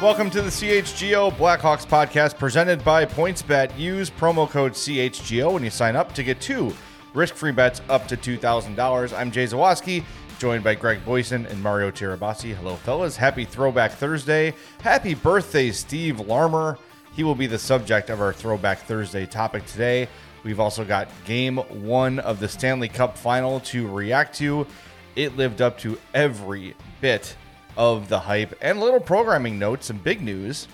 Welcome to the CHGO Blackhawks podcast presented by PointsBet. Use promo code CHGO when you sign up to get two risk-free bets up to $2,000. I'm Jay Zawaski, joined by Greg Boysen and Mario Tirabassi. Hello, fellas. Happy Throwback Thursday. Happy birthday, Steve Larmer. He will be the subject of our Throwback Thursday topic today. We've also got game one of the Stanley Cup final to react to. It lived up to every bit of the hype and little programming notes and big news.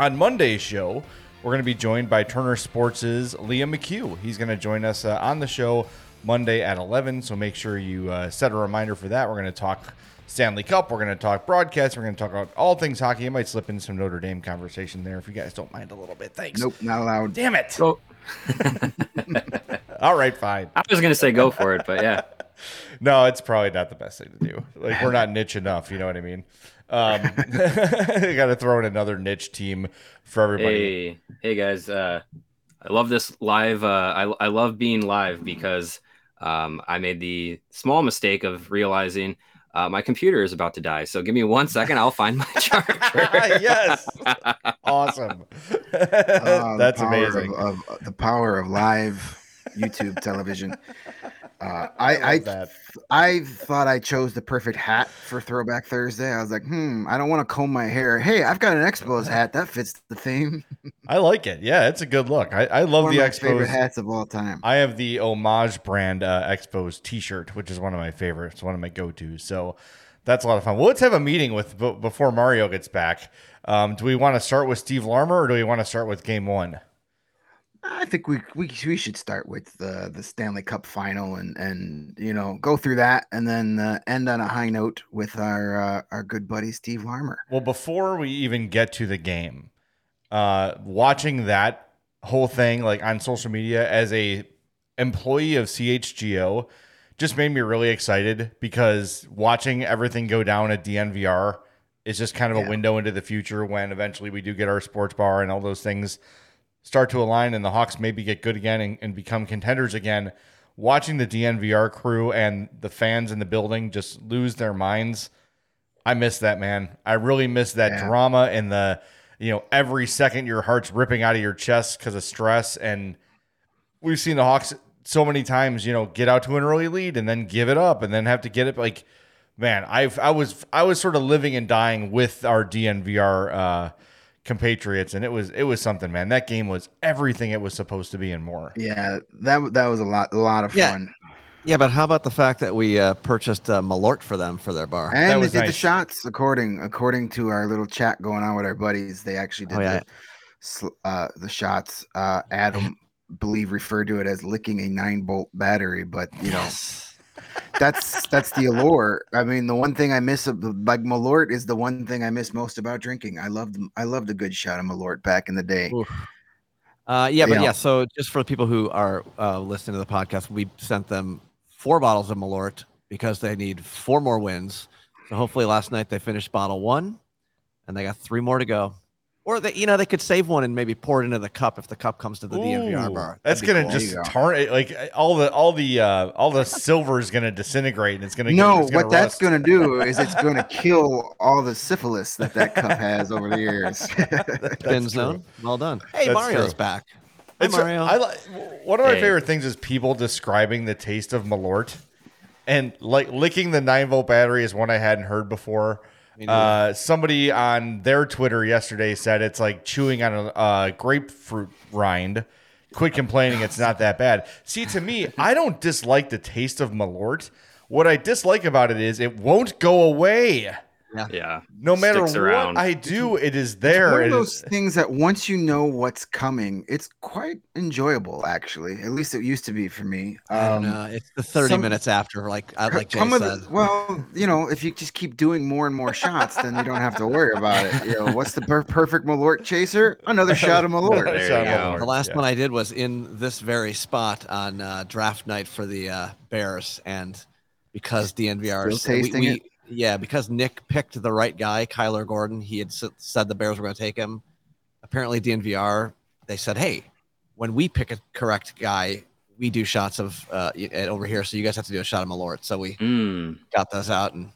On Monday's show, we're going to be joined by Turner Sports' Liam McHugh. He's going to join us uh, on the show Monday at 11, so make sure you uh, set a reminder for that. We're going to talk Stanley Cup, we're going to talk broadcast, we're going to talk about all things hockey. I might slip in some Notre Dame conversation there if you guys don't mind a little bit. Thanks. Nope, not allowed. Damn it. Go. All right, fine. I was gonna say go for it, but yeah. No, it's probably not the best thing to do. Like we're not niche enough, you know what I mean? Um, you got to throw in another niche team for everybody. Hey, hey guys. Uh, I love this live. Uh, I I love being live because um, I made the small mistake of realizing uh, my computer is about to die. So give me one second. I'll find my charger. yes, awesome. Uh, That's amazing. Of, of the power of live YouTube television. Uh, I I, that. I thought I chose the perfect hat for Throwback Thursday. I was like, hmm, I don't want to comb my hair. Hey, I've got an Expos hat that fits the theme. I like it. Yeah, it's a good look. I, I love One the my favorite Expos. hats of all time. I have the Homage brand uh, Expos T-shirt, which is one of my favorites, one of my go-tos. So that's a lot of fun. Well, let's have a meeting with b- before Mario gets back. Um, do we want to start with Steve Larmer or do we want to start with Game One? I think we we we should start with the the Stanley Cup final and and you know go through that and then uh, end on a high note with our uh, our good buddy Steve Larmer. Well, before we even get to the game, uh, watching that whole thing like on social media as a employee of CHGO just made me really excited because watching everything go down at DNVR is just kind of a window into the future when eventually we do get our sports bar and all those things start to align and the Hawks maybe get good again and, and become contenders again. Watching the DNVR crew and the fans in the building just lose their minds. I miss that, man. I really miss that Yeah. drama and the, you know, every second your heart's ripping out of your chest because of stress. And we've seen the Hawks so many times, you know, get out to an early lead and then give it up and then have to get it. Like, man, I've I was I was sort of living and dying with our DNVR uh, compatriots, and it was it was something, man. That game was everything it was supposed to be and more. Yeah, that that was a lot a lot of Yeah. fun. Yeah, but how about the fact that we uh, purchased uh, Malort for them for their bar? And they was did the shots according according to our little chat going on with our buddies. They actually did Oh, yeah. the uh, the shots. Uh, Adam believe referred to it as licking a nine bolt battery, but you know that's that's the allure. I mean, the one thing I miss of like Malort is the one thing I miss most about drinking. I loved I loved a good shot of Malort back in the day. Uh, yeah, but Yeah. yeah. So just for the people who are uh, listening to the podcast, we sent them four bottles of Malort because they need four more wins. So hopefully, last night they finished bottle one, and they got three more to go. Or they, you know, they could save one and maybe pour it into the cup if the cup comes to the DNVR Ooh, bar. That's That'd be gonna cool. just There you go. turn it like all the all the uh all the silver is gonna disintegrate and it's gonna No, it's gonna what that's going to do is it's going to kill all the syphilis that that cup has over the years. Spin true. zone. Well done. Hey, That's Mario's true. back. Hi, It's Mario. I like one of my Hey. favorite things is people describing the taste of Malort, and like licking the nine volt battery is one I hadn't heard before. Uh, somebody on their Twitter yesterday said it's like chewing on a grapefruit rind. Quit complaining; it's not that bad. See, to me, I don't dislike the taste of Malort. What I dislike about it is it won't go away. Yeah. No matter Sticks what around. I do, it is there. It's One of those things that once you know what's coming, it's quite enjoyable. Actually, at least it used to be for me. I don't Um, know. It's the 30 some- minutes after, like I like Jay said. it. Well, you know, if you just keep doing more and more shots, then you don't have to worry about it. You know, what's the per- perfect Malort chaser? Another shot of Malort. There you go. Malort, The last yeah. one I did was in this very spot on uh, draft night for the uh, Bears, and because DNVR, Still we- tasting we- it? Yeah, because Nick picked the right guy, Kyler Gordon. He had s- said the Bears were going to take him. Apparently, DNVR they said, "Hey, when we pick a correct guy, we do shots of uh, uh, over here, so you guys have to do a shot of Malort." So we Mm. got those out, and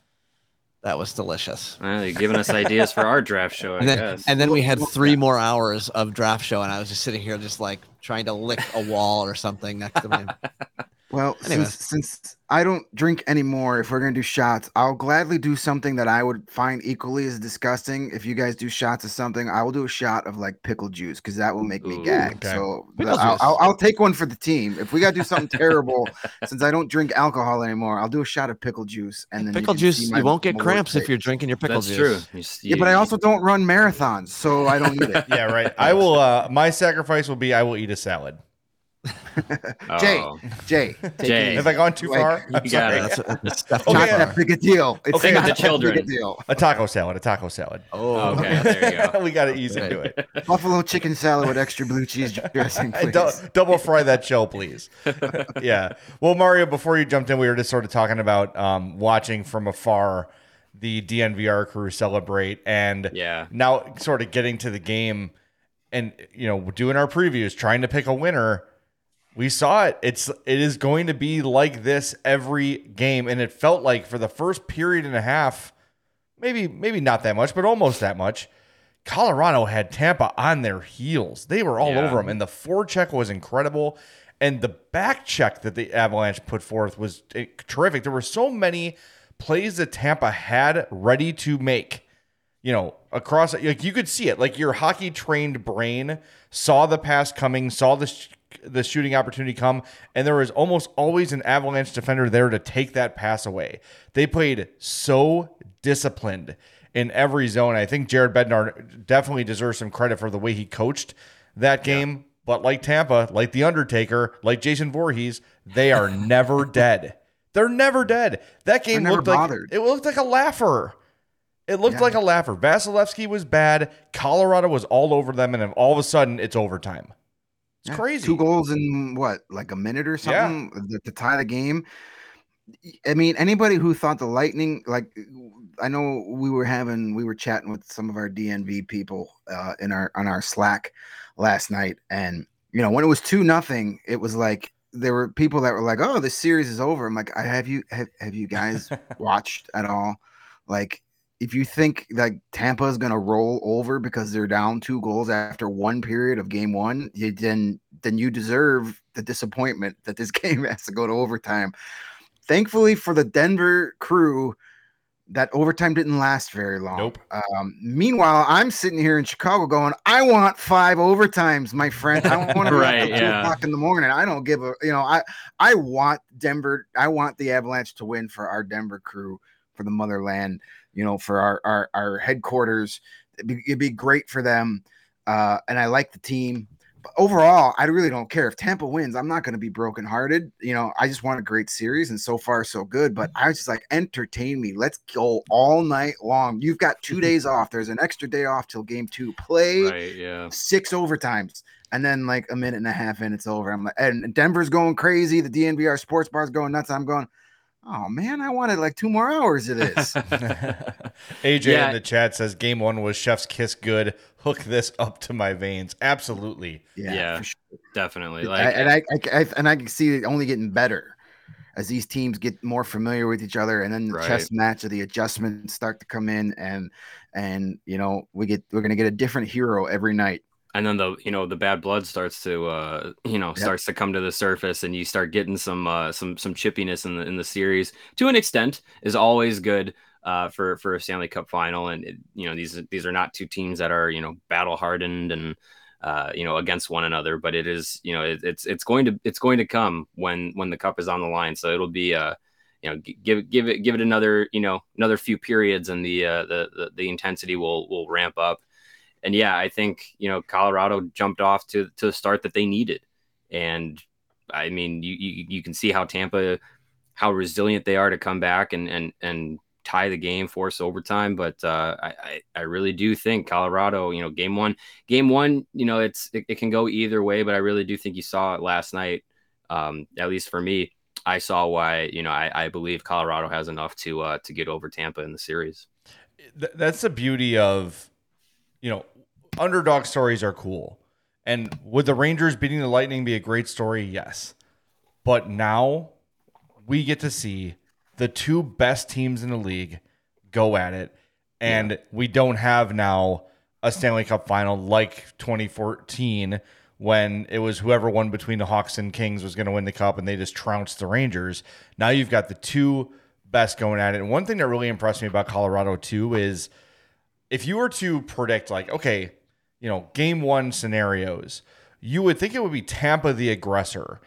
that was delicious. Well, you're giving us ideas for our draft show, I And then, guess. and then we had three more hours of draft show, and I was just sitting here, just like trying to lick a wall or something next to me. Well, Anyways. since, since I don't drink anymore, if we're gonna do shots, I'll gladly do something that I would find equally as disgusting. If you guys do shots of something, I will do a shot of like pickle juice because that will make me Ooh, gag. okay. So Pickle I'll. I'll, I'll take one for the team. If we gotta do something terrible, since I don't drink alcohol anymore, I'll do a shot of pickle juice and then you pickle can juice, you won't get Malort cramps if you're drinking your pickle That's juice. true. You s- Yeah, but I also don't run marathons, so I don't need it. yeah, right. I will. Uh, my sacrifice will be I will eat a salad. Jay, Oh, Jay, Jay. Have I gone too Like, far? you I'm got sorry. it. That's, a, that's Steph not yeah. that big a deal. It's Okay, the that big a children. deal. A taco salad. A taco salad. Oh, Okay, there you go. we got to ease Right. into it. Buffalo chicken salad with extra blue cheese dressing, And please. dou- double fry that shell, please. yeah. Well, Mario, before you jumped in, we were just sort of talking about um, watching from afar the DNVR crew celebrate, and Yeah. now sort of getting to the game, and you know, doing our previews, trying to pick a winner. We saw it. It's it is going to be like this every game, and it felt like for the first period and a half, maybe maybe not that much, but almost that much. Colorado had Tampa on their heels. They were all Yeah. over them, and the forecheck was incredible, and the back check that the Avalanche put forth was eh, terrific. There were so many plays that Tampa had ready to make. You know, across like you could see it, like your hockey trained brain saw the pass coming, saw the sh- the shooting opportunity come, and there was almost always an Avalanche defender there to take that pass away. They played so disciplined in every zone. I think Jared Bednar definitely deserves some credit for the way he coached that game. But like Tampa, like The Undertaker, like Jason Voorhees, they are never dead. They're never dead. That game looked like bothered. it looked like a laugher. It looked Yeah. like a laugher. Vasilevskiy was bad. Colorado was all over them, and then all of a sudden, it's overtime. It's Yeah, crazy. Two goals in what, like a minute or something to, to tie the game. I mean, anybody who thought the Lightning, like, I know we were having, we were chatting with some of our DNV people uh, in our on our Slack last night, and you know, when it was two nothing, it was like there were people that were like, "Oh, this series is over." I'm like, "I have you have, have you guys watched at all?" Like, if you think like Tampa is going to roll over because they're down two goals after one period of game one, you, then then you deserve the disappointment that this game has to go to overtime. Thankfully for the Denver crew, that overtime didn't last very long. Nope. Um, meanwhile, I'm sitting here in Chicago going, I want five overtimes, my friend. I don't want to Right, right, two yeah. o'clock in the morning. I don't give a you know, I I want Denver, I want the Avalanche to win for our Denver crew, for the motherland, you know, for our our, our headquarters. It'd be, it'd be great for them. Uh, and I like the team. But overall, I really don't care if Tampa wins. I'm not going to be brokenhearted. You know, I just want a great series, and so far so good. But I was just like, entertain me. Let's go all night long. You've got two days off. There's an extra day off till game two. Play Right. Yeah. six overtimes, and then like a minute and a half in, it's over. I'm like, and Denver's going crazy. The DNVR sports bar's going nuts. I'm going. Oh man, I wanted like two more hours of this. AJ Yeah. in the chat says game one was Chef's Kiss good. Hook this up to my veins. Absolutely. yeah, Yeah. sure. Definitely. I- and I, I, I and I can see it only getting better as these teams get more familiar with each other, and then the Right. chess match of the adjustments start to come in, and and you know we get we're gonna get a different hero every night. And then the you know the bad blood starts to uh you know Yep. starts to come to the surface and you start getting some uh some some chippiness in the in the series. To an extent is always good uh for for a Stanley Cup final. And it, you know these these are not two teams that are you know battle hardened and uh you know against one another but it is you know it, it's it's going to it's going to come when when the cup is on the line. So it'll be uh you know give give it give it another you know another few periods and the uh the the, the intensity will will ramp up and yeah, I think you know Colorado jumped off to to the start that they needed, and I mean you you, you can see how Tampa how resilient they are to come back and and and tie the game, force overtime. But uh, I I- really do think Colorado, you know, game one, game one, you know, it's it, it can go either way, but I really do think you saw it last night. Um, at least for me, I saw why you know I, I believe Colorado has enough to uh, to get over Tampa in the series. Th- that's the beauty of, you know, underdog stories are cool. And would the Rangers beating the Lightning be a great story? Yes. But now we get to see the two best teams in the league go at it. And we don't have now a Stanley Cup final like 2014 when it was whoever won between the Hawks and Kings was going to win the cup and they just trounced the Rangers. Now you've got the two best going at it. And one thing that really impressed me about Colorado too is if you were to predict like okay, you know, game 1 scenarios, you would think it would be Tampa the aggressor.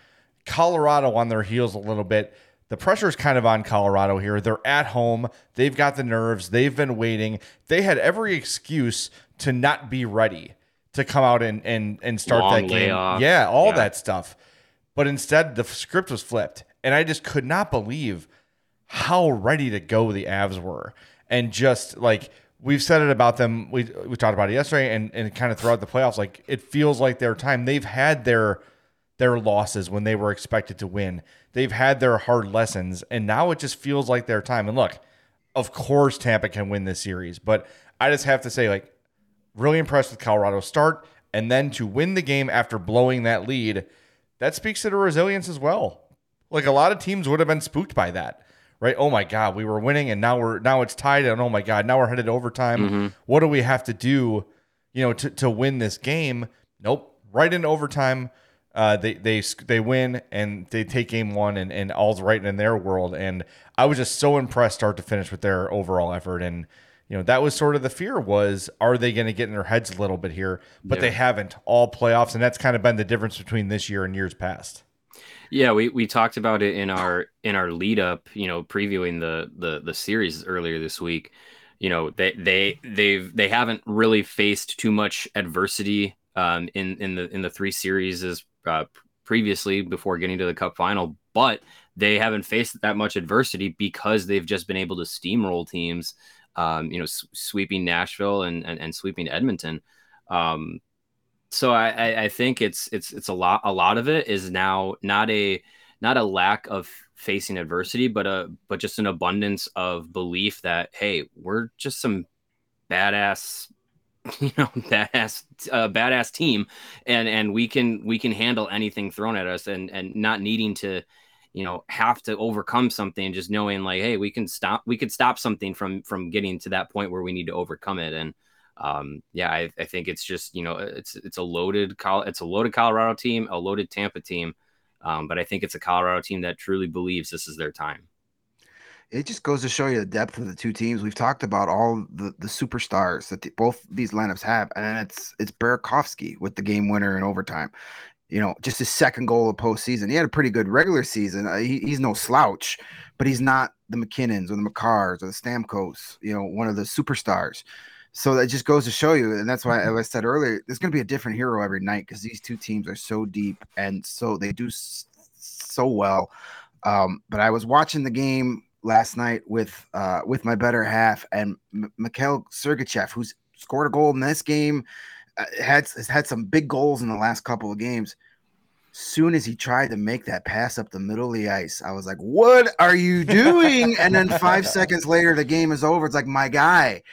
Colorado on their heels a little bit. The pressure is kind of on Colorado here. They're at home. They've got the nerves. They've been waiting. They had every excuse to not be ready to come out and and and start Long that game. layoff. Yeah, all Yeah. that stuff. But instead, the script was flipped, and I just could not believe how ready to go the Avs were, and just like we've said it about them, we we talked about it yesterday, and and kind of throughout the playoffs, like it feels like their time. They've had their their losses when they were expected to win. They've had their hard lessons, and now it just feels like their time. And look, of course, Tampa can win this series, but I just have to say, like, really impressed with Colorado's start, and then to win the game after blowing that lead, that speaks to the resilience as well. Like a lot of teams would have been spooked by that, right? Oh my God, we were winning, and now we're now it's tied, and oh my God, now we're headed to overtime. What do we have to do, you know, to to win this game? Nope, right into overtime. Uh, they they they win and they take game one and, and all's right in their world and I was just so impressed start to finish with their overall effort and you know that was sort of the fear was are they going to get in their heads a little bit here but Yeah. they haven't all playoffs and that's kind of been the difference between this year and years past Yeah, we, we talked about it in our in our lead up, you know, previewing the the the series earlier this week. You know, they they they've they haven't really faced too much adversity um, in in the in the three series as uh, previously before getting to the Cup final, but they haven't faced that much adversity because they've just been able to steamroll teams. Um, you know, s- sweeping Nashville and, and and sweeping Edmonton. Um, so I, I, think it's it's it's a lot a lot of it is now not a not a lack of facing adversity, but a but just an abundance of belief that hey, we're just some badass, you know, badass uh, badass team, and and we can we can handle anything thrown at us, and and not needing to, you know, have to overcome something, just knowing like hey, we can stop we could stop something from from getting to that point where we need to overcome it, and um, yeah, I, I think it's just you know it's it's a loaded it's a loaded Colorado team, a loaded Tampa team, um, but I think it's a Colorado team that truly believes this is their time. It just goes to show you the depth of the two teams. We've talked about all the, the superstars that the, both these lineups have, and it's it's Burakovsky with the game winner in overtime. You know, just his second goal of postseason. He had a pretty good regular season. Uh, he, he's no slouch, but he's not the MacKinnons or the Makars or the Stamkos. You know, one of the superstars. So that just goes to show you, and that's why, as I said earlier, there's going to be a different hero every night because these two teams are so deep and so they do so well. Um, but I was watching the game last night with uh, with my better half and M- Mikhail Sergachev, who's scored a goal in this game, uh, had has had some big goals in the last couple of games. soon as he tried to make that pass up the middle of the ice, I was like, "What are you doing?" and then five seconds later, the game is over. It's like, my guy,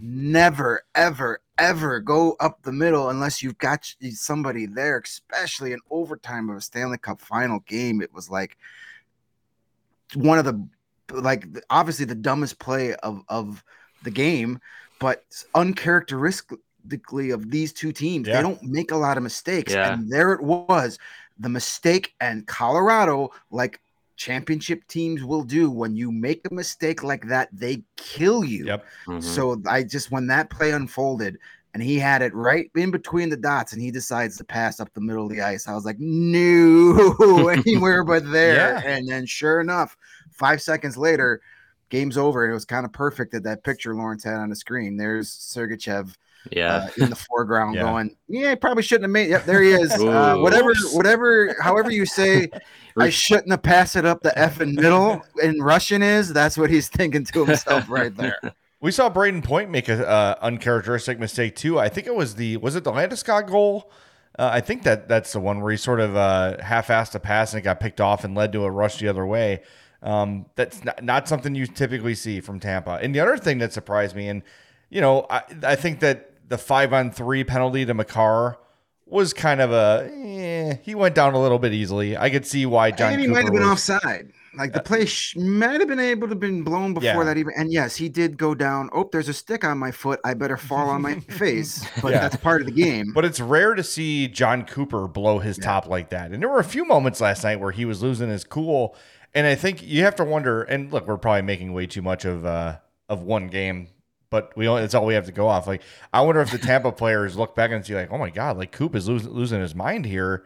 never, ever, ever go up the middle unless you've got somebody there, especially in overtime of a Stanley Cup final game. It was like one of the like obviously the dumbest play of of the game, but uncharacteristically of these two teams. Yeah. They don't make a lot of mistakes, Yeah. and there it was, the mistake. And Colorado, like championship teams will do, when you make a mistake like that, they kill you. Yep. Mhm. So I just when that play unfolded and he had it right in between the dots and he decides to pass up the middle of the ice, I was like, no, anywhere but there. Yeah. And then sure enough, five seconds later, game's over. It was kind of perfect that that picture Lawrence had on the screen. There's Sergachev yeah. uh, in the foreground Yeah. going, yeah, probably shouldn't have made. Yep, there he is. Uh, whatever, whatever, however you say, I shouldn't have passed it up the f in middle in Russian is. That's what he's thinking to himself right there. We saw Brayden Point make a uh, uncharacteristic mistake too. I think it was the was it the Landeskog goal. Uh, I think that that's the one where he sort of uh, half-assed a pass and it got picked off and led to a rush the other way. Um, that's not, not something you typically see from Tampa. And the other thing that surprised me, and you know, I, I think that the five on three penalty to Makar was kind of a eh, he went down a little bit easily. I could see why Jon and he Cooper might have been was- offside. Like the play sh- might have been able to have been blown before Yeah. that even. And yes, he did go down. Oh, there's a stick on my foot. I better fall on my face. But Yeah. that's part of the game. But it's rare to see Jon Cooper blow his Yeah. top like that. And there were a few moments last night where he was losing his cool. And I think you have to wonder. And look, we're probably making way too much of uh, of one game, but we only, it's all we have to go off. Like I wonder if the Tampa players look back and see like, oh my god, like Coop is losing losing his mind here.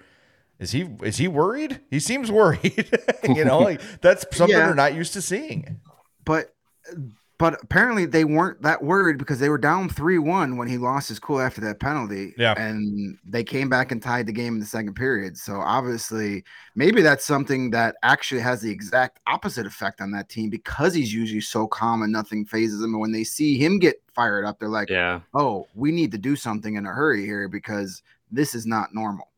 Is he is he worried? He seems worried. you know, like that's something Yeah. they're not used to seeing. but but apparently they weren't that worried because they were down 3-1 when he lost his cool after that penalty Yeah. and they came back and tied the game in the second period so obviously maybe that's something that actually has the exact opposite effect on that team because he's usually so calm and nothing phases him and when they see him get fired up they're like yeah. oh we need to do something in a hurry here because this is not normal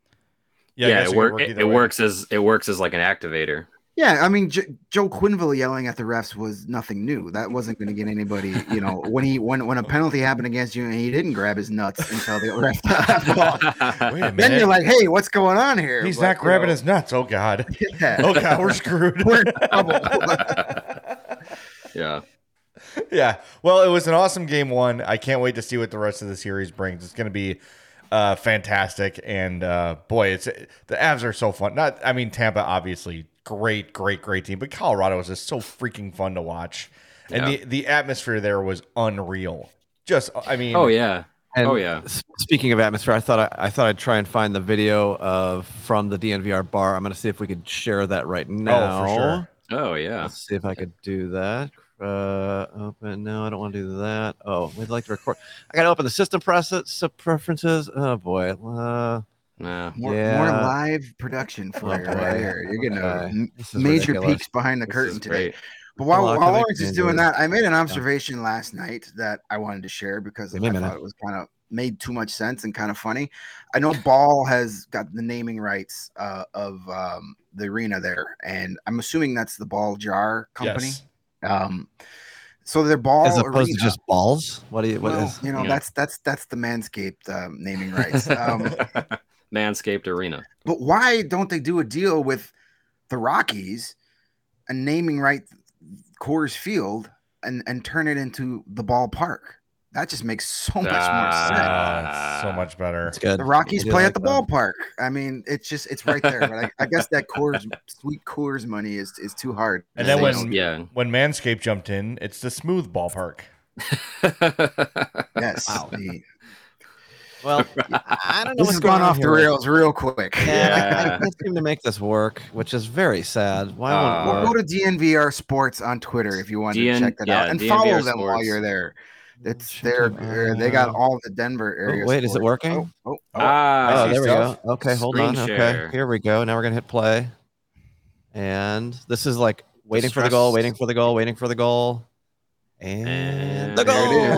Yeah, Yeah, it, could work, it, it works as it works as like an activator. Yeah, I mean, J- Joe Quenneville yelling at the refs was nothing new. That wasn't going to get anybody, you know, when he when when a penalty happened against you and he didn't grab his nuts until the ref stopped the ball. Wait a Then you're like, hey, what's going on here? He's But, not you grabbing know, his nuts. Oh god. Yeah. Oh god, we're screwed. We're in trouble. yeah. yeah. Well, it was an awesome game one. I can't wait to see what the rest of the series brings. It's going to be uh, fantastic. And uh, boy, it's the Avs are so fun. Not, I mean, Tampa obviously great, great, great team, but Colorado was just so freaking fun to watch. And Yeah. the the atmosphere there was unreal. Just, I mean, Oh yeah. And Oh, yeah. Speaking of atmosphere, I thought I, I thought I'd try and find the video of from the DNVR bar. I'm going to see if we could share that right now. Oh, for sure. Oh yeah. Let's see if I could do that. Uh, open. No, I don't want to do that. Oh, we'd like to record. I got to open the system preferences. Preferences. Oh boy. Uh, Nah. More, Yeah. more live production for Oh, you right here. You're getting Okay. m- major ridiculous. peeks behind the curtain today. great. But while, Well, I while can Lawrence is doing that, I made an observation last night that I wanted to share because Give me thought minute. it was kind of made too much sense and kind of funny. I know Ball has got the naming rights uh, of um, the arena there, and I'm assuming that's the Ball Jar company. yes. Um, so their Ball as opposed arena, to just balls. What do you? What is? well, you know Yeah. that's that's that's the Manscaped um, naming rights. Um, Manscaped Arena. but why don't they do a deal with the Rockies and naming right Coors Field and and turn it into the ballpark? That just makes so much more sense. Ah, so Ah. much better. It's good. The Rockies play like at the that. ballpark. I mean, it's just it's right there. But I, I guess that Coors sweet Coors money is is too hard. And then when- yeah. When Manscaped jumped in, it's the smooth ballpark. yes, Wow. the- Well, I don't know this what's has gone off the rails real quick. Yeah, I- Yeah. I can't seem to make this work, which is very sad. Why Uh, won't Well, it go work? to DNVR Sports on Twitter if you want DN to check that out and DNVR follow them while you're there. It's Check there. They got all the Denver area. Oh, wait, is it working? Oh, oh, oh. ah, Oh, see there we go. Okay, hold Screen on. Okay, here we go. Now we're gonna hit play, and this is like waiting for the goal, waiting for the goal, waiting for the goal, and, And the there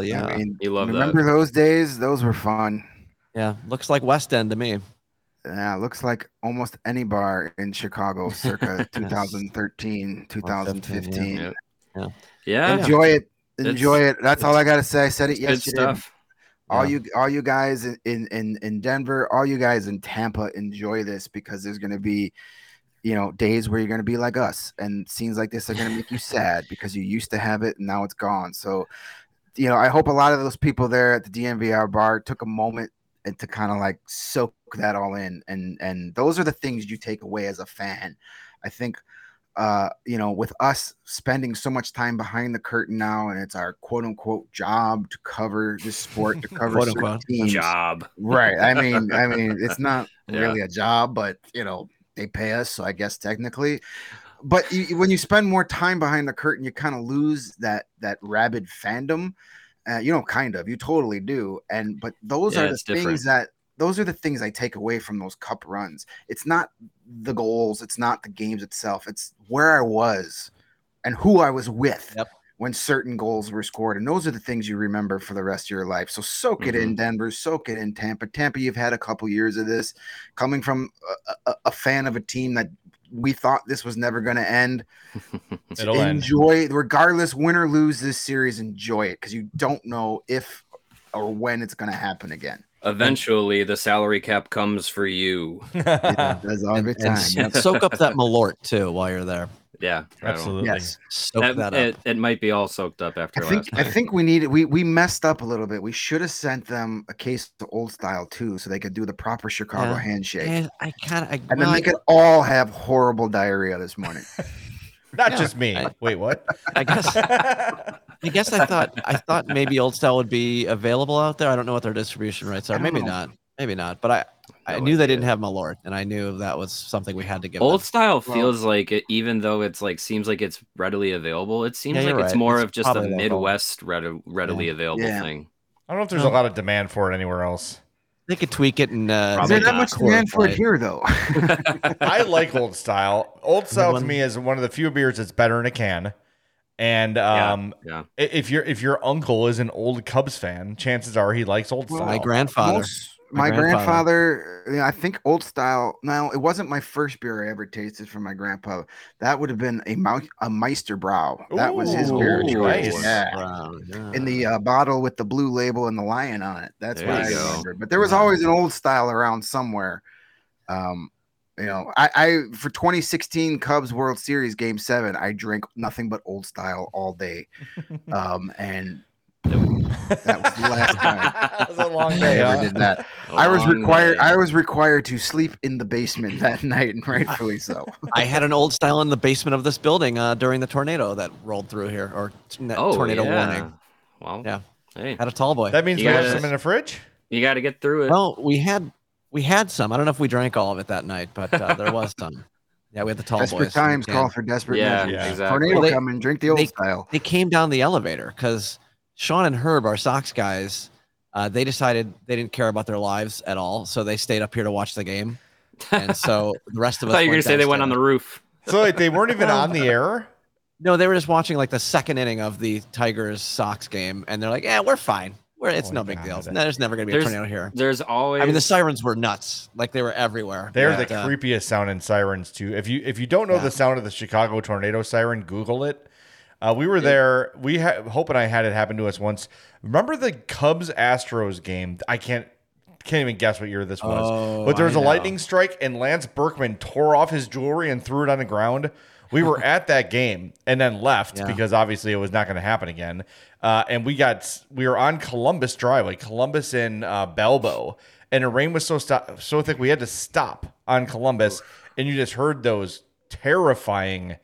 it is. Yeah, I mean, You love that. remember those days? Those were fun. yeah. Looks like West End to me. Yeah, looks like almost any bar in Chicago circa 2013, 2015. Yeah. Yeah. Yeah. Enjoy it. It's- Enjoy it. That's all I got to say. I said it It's good yesterday. stuff. All Yeah. you all you guys in, in in in Denver, all you guys in Tampa enjoy this because there's going to be you know days where you're going to be like us and scenes like this are going to make you sad because you used to have it and now it's gone. So you know, I hope a lot of those people there at the DNVR bar took a moment and to kind of like soak that all in and and those are the things you take away as a fan. I think uh you know with us spending so much time behind the curtain now and it's our quote unquote job to cover this sport to cover Quote, certain unquote. teams. Job. right i mean i mean it's not Yeah. really a job but you know they pay us so i guess technically but you, when you spend more time behind the curtain you kind of lose that that rabid fandom uh, you know kind of you totally do and but those Yeah, are the things different. that those are the things i take away from those cup runs it's not the goals it's not the games itself it's where i was and who i was with Yep. when certain goals were scored and those are the things you remember for the rest of your life so soak it Mm-hmm. in denver soak it in tampa tampa you've had a couple years of this coming from a, a, a fan of a team that we thought this was never going to end It'll end. enjoy regardless win or lose this series enjoy it because you don't know if or when it's going to happen again Eventually, the salary cap comes for you. it does all And, the and time s- Yep. soak up that Malort too while you're there. Yeah. Absolutely. yes Soak That, that, up. it, it might be all soaked up after I think last I think we needed we we messed up a little bit. We should have sent them a case of old style too, so they could do the proper Chicago Yeah. handshake, And I kind of, and then they could all have horrible diarrhea this morning. Not Yeah. just me. I- Wait, what? I guess, I guess I thought, I thought maybe Old Style would be available out there. I don't know what their distribution rights are. Maybe know. not. Maybe not. But I, I knew they didn't have Malort, and I knew that was something we had to give. Old them. style Well- feels like it, even though it's like seems like it's readily available. It seems Yeah, like you're it's more It's of just a. Midwest readi- readily available Yeah. thing. I don't know if there's No. a lot of demand for it anywhere else. They could tweak it and. Uh, Is there that not. much demand for it here though? I like old style. Old style to me is one of the few beers that's better in a can. And um, yeah. i- if your if your uncle is an old Cubs fan, chances are he likes old Well, style. My grandfather. Most- My my, grandfather. I think old style. No, it wasn't my first beer I ever tasted from my grandpa. That would have been a a Meister Brau. That was his beer nice. Yeah. Brown, yeah. in the uh, bottle with the blue label and the lion on it. That's There what I go. remember. But there was always an old style around somewhere. Um, you know, I, I for 2016 Cubs World Series Game Seven, I drank nothing but old style all day. Um, and that was the last time that was a long I day. ever huh? did that. A I was required. day. I was required to sleep in the basement that night, and rightfully so. I had an old style in the basement of this building uh, during the tornado that rolled through here, or t- oh, tornado yeah. warning. Well, Yeah. Hey, Had a tall boy. That means You we have some in the fridge. you got to get through it. well, we had we had some. I don't know if we drank all of it that night, but uh, there was some. Yeah, we had the tall desperate boys. in the times call for desperate yeah, measures. Yeah. exactly. Tornado Well, they- coming, drink the old they- style. They came down the elevator because Sean and Herb, our Sox guys, uh, they decided they didn't care about their lives at all, so they stayed up here to watch the game. And so the rest of us. thought you were gonna say they went on the roof. So like, they weren't even on the air. No, they were just watching like the second inning of the Tigers Sox game, and they're like, "Yeah, we're fine. We're it's Oh no my big deal. God. There's never gonna be a There's- tornado here." There's always. I mean, the sirens were nuts. Like they were everywhere. They're But, the uh, creepiest sounding sirens too. If you if you don't know Yeah. the sound of the Chicago tornado siren, Google it. Uh, we were there. We ha- Hope and I had it happen to us once. Remember the Cubs Astros game? I can't can't even guess what year this was. Oh, but there was I a know. lightning strike, and Lance Berkman tore off his jewelry and threw it on the ground. We were at that game and then left Yeah. because obviously it was not going to happen again. Uh, and we got we were on Columbus Drive, like Columbus and uh, Balbo, and the rain was so sto- so thick we had to stop on Columbus, and you just heard those terrifying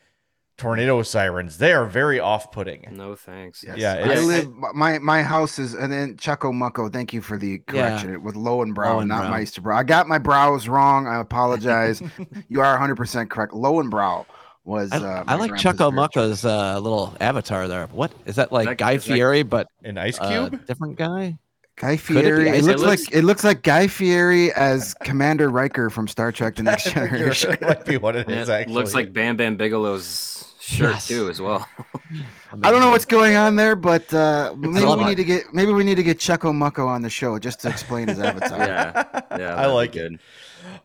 tornado sirens. They are very off-putting. no thanks. Yes. Yeah, I live. My my house is, and then Chucko Mucko. Thank you for the correction. It was Lowenbrau, not Lowenbrau. Meisterbrau. I got my brows wrong. I apologize. you are 100 percent correct. Lowenbrau was. I, uh, I like grandpa's Chuck beer. O'Mucka's uh, little avatar there. What is that like? that- Guy is that- Fieri, but An ice uh, cube? different guy. Guy? Fieri. It, It looks, looks- like it looks like Guy Fieri as Commander Riker from Star Trek: The Next Generation. that might be what it And it Actually, looks like Bam Bam Bigelow's shirt Yes. too, as well. I don't know what's going on there, but uh, maybe we need to get maybe we need to get Checo Mucko on the show just to explain his avatar. Yeah, yeah, I like it.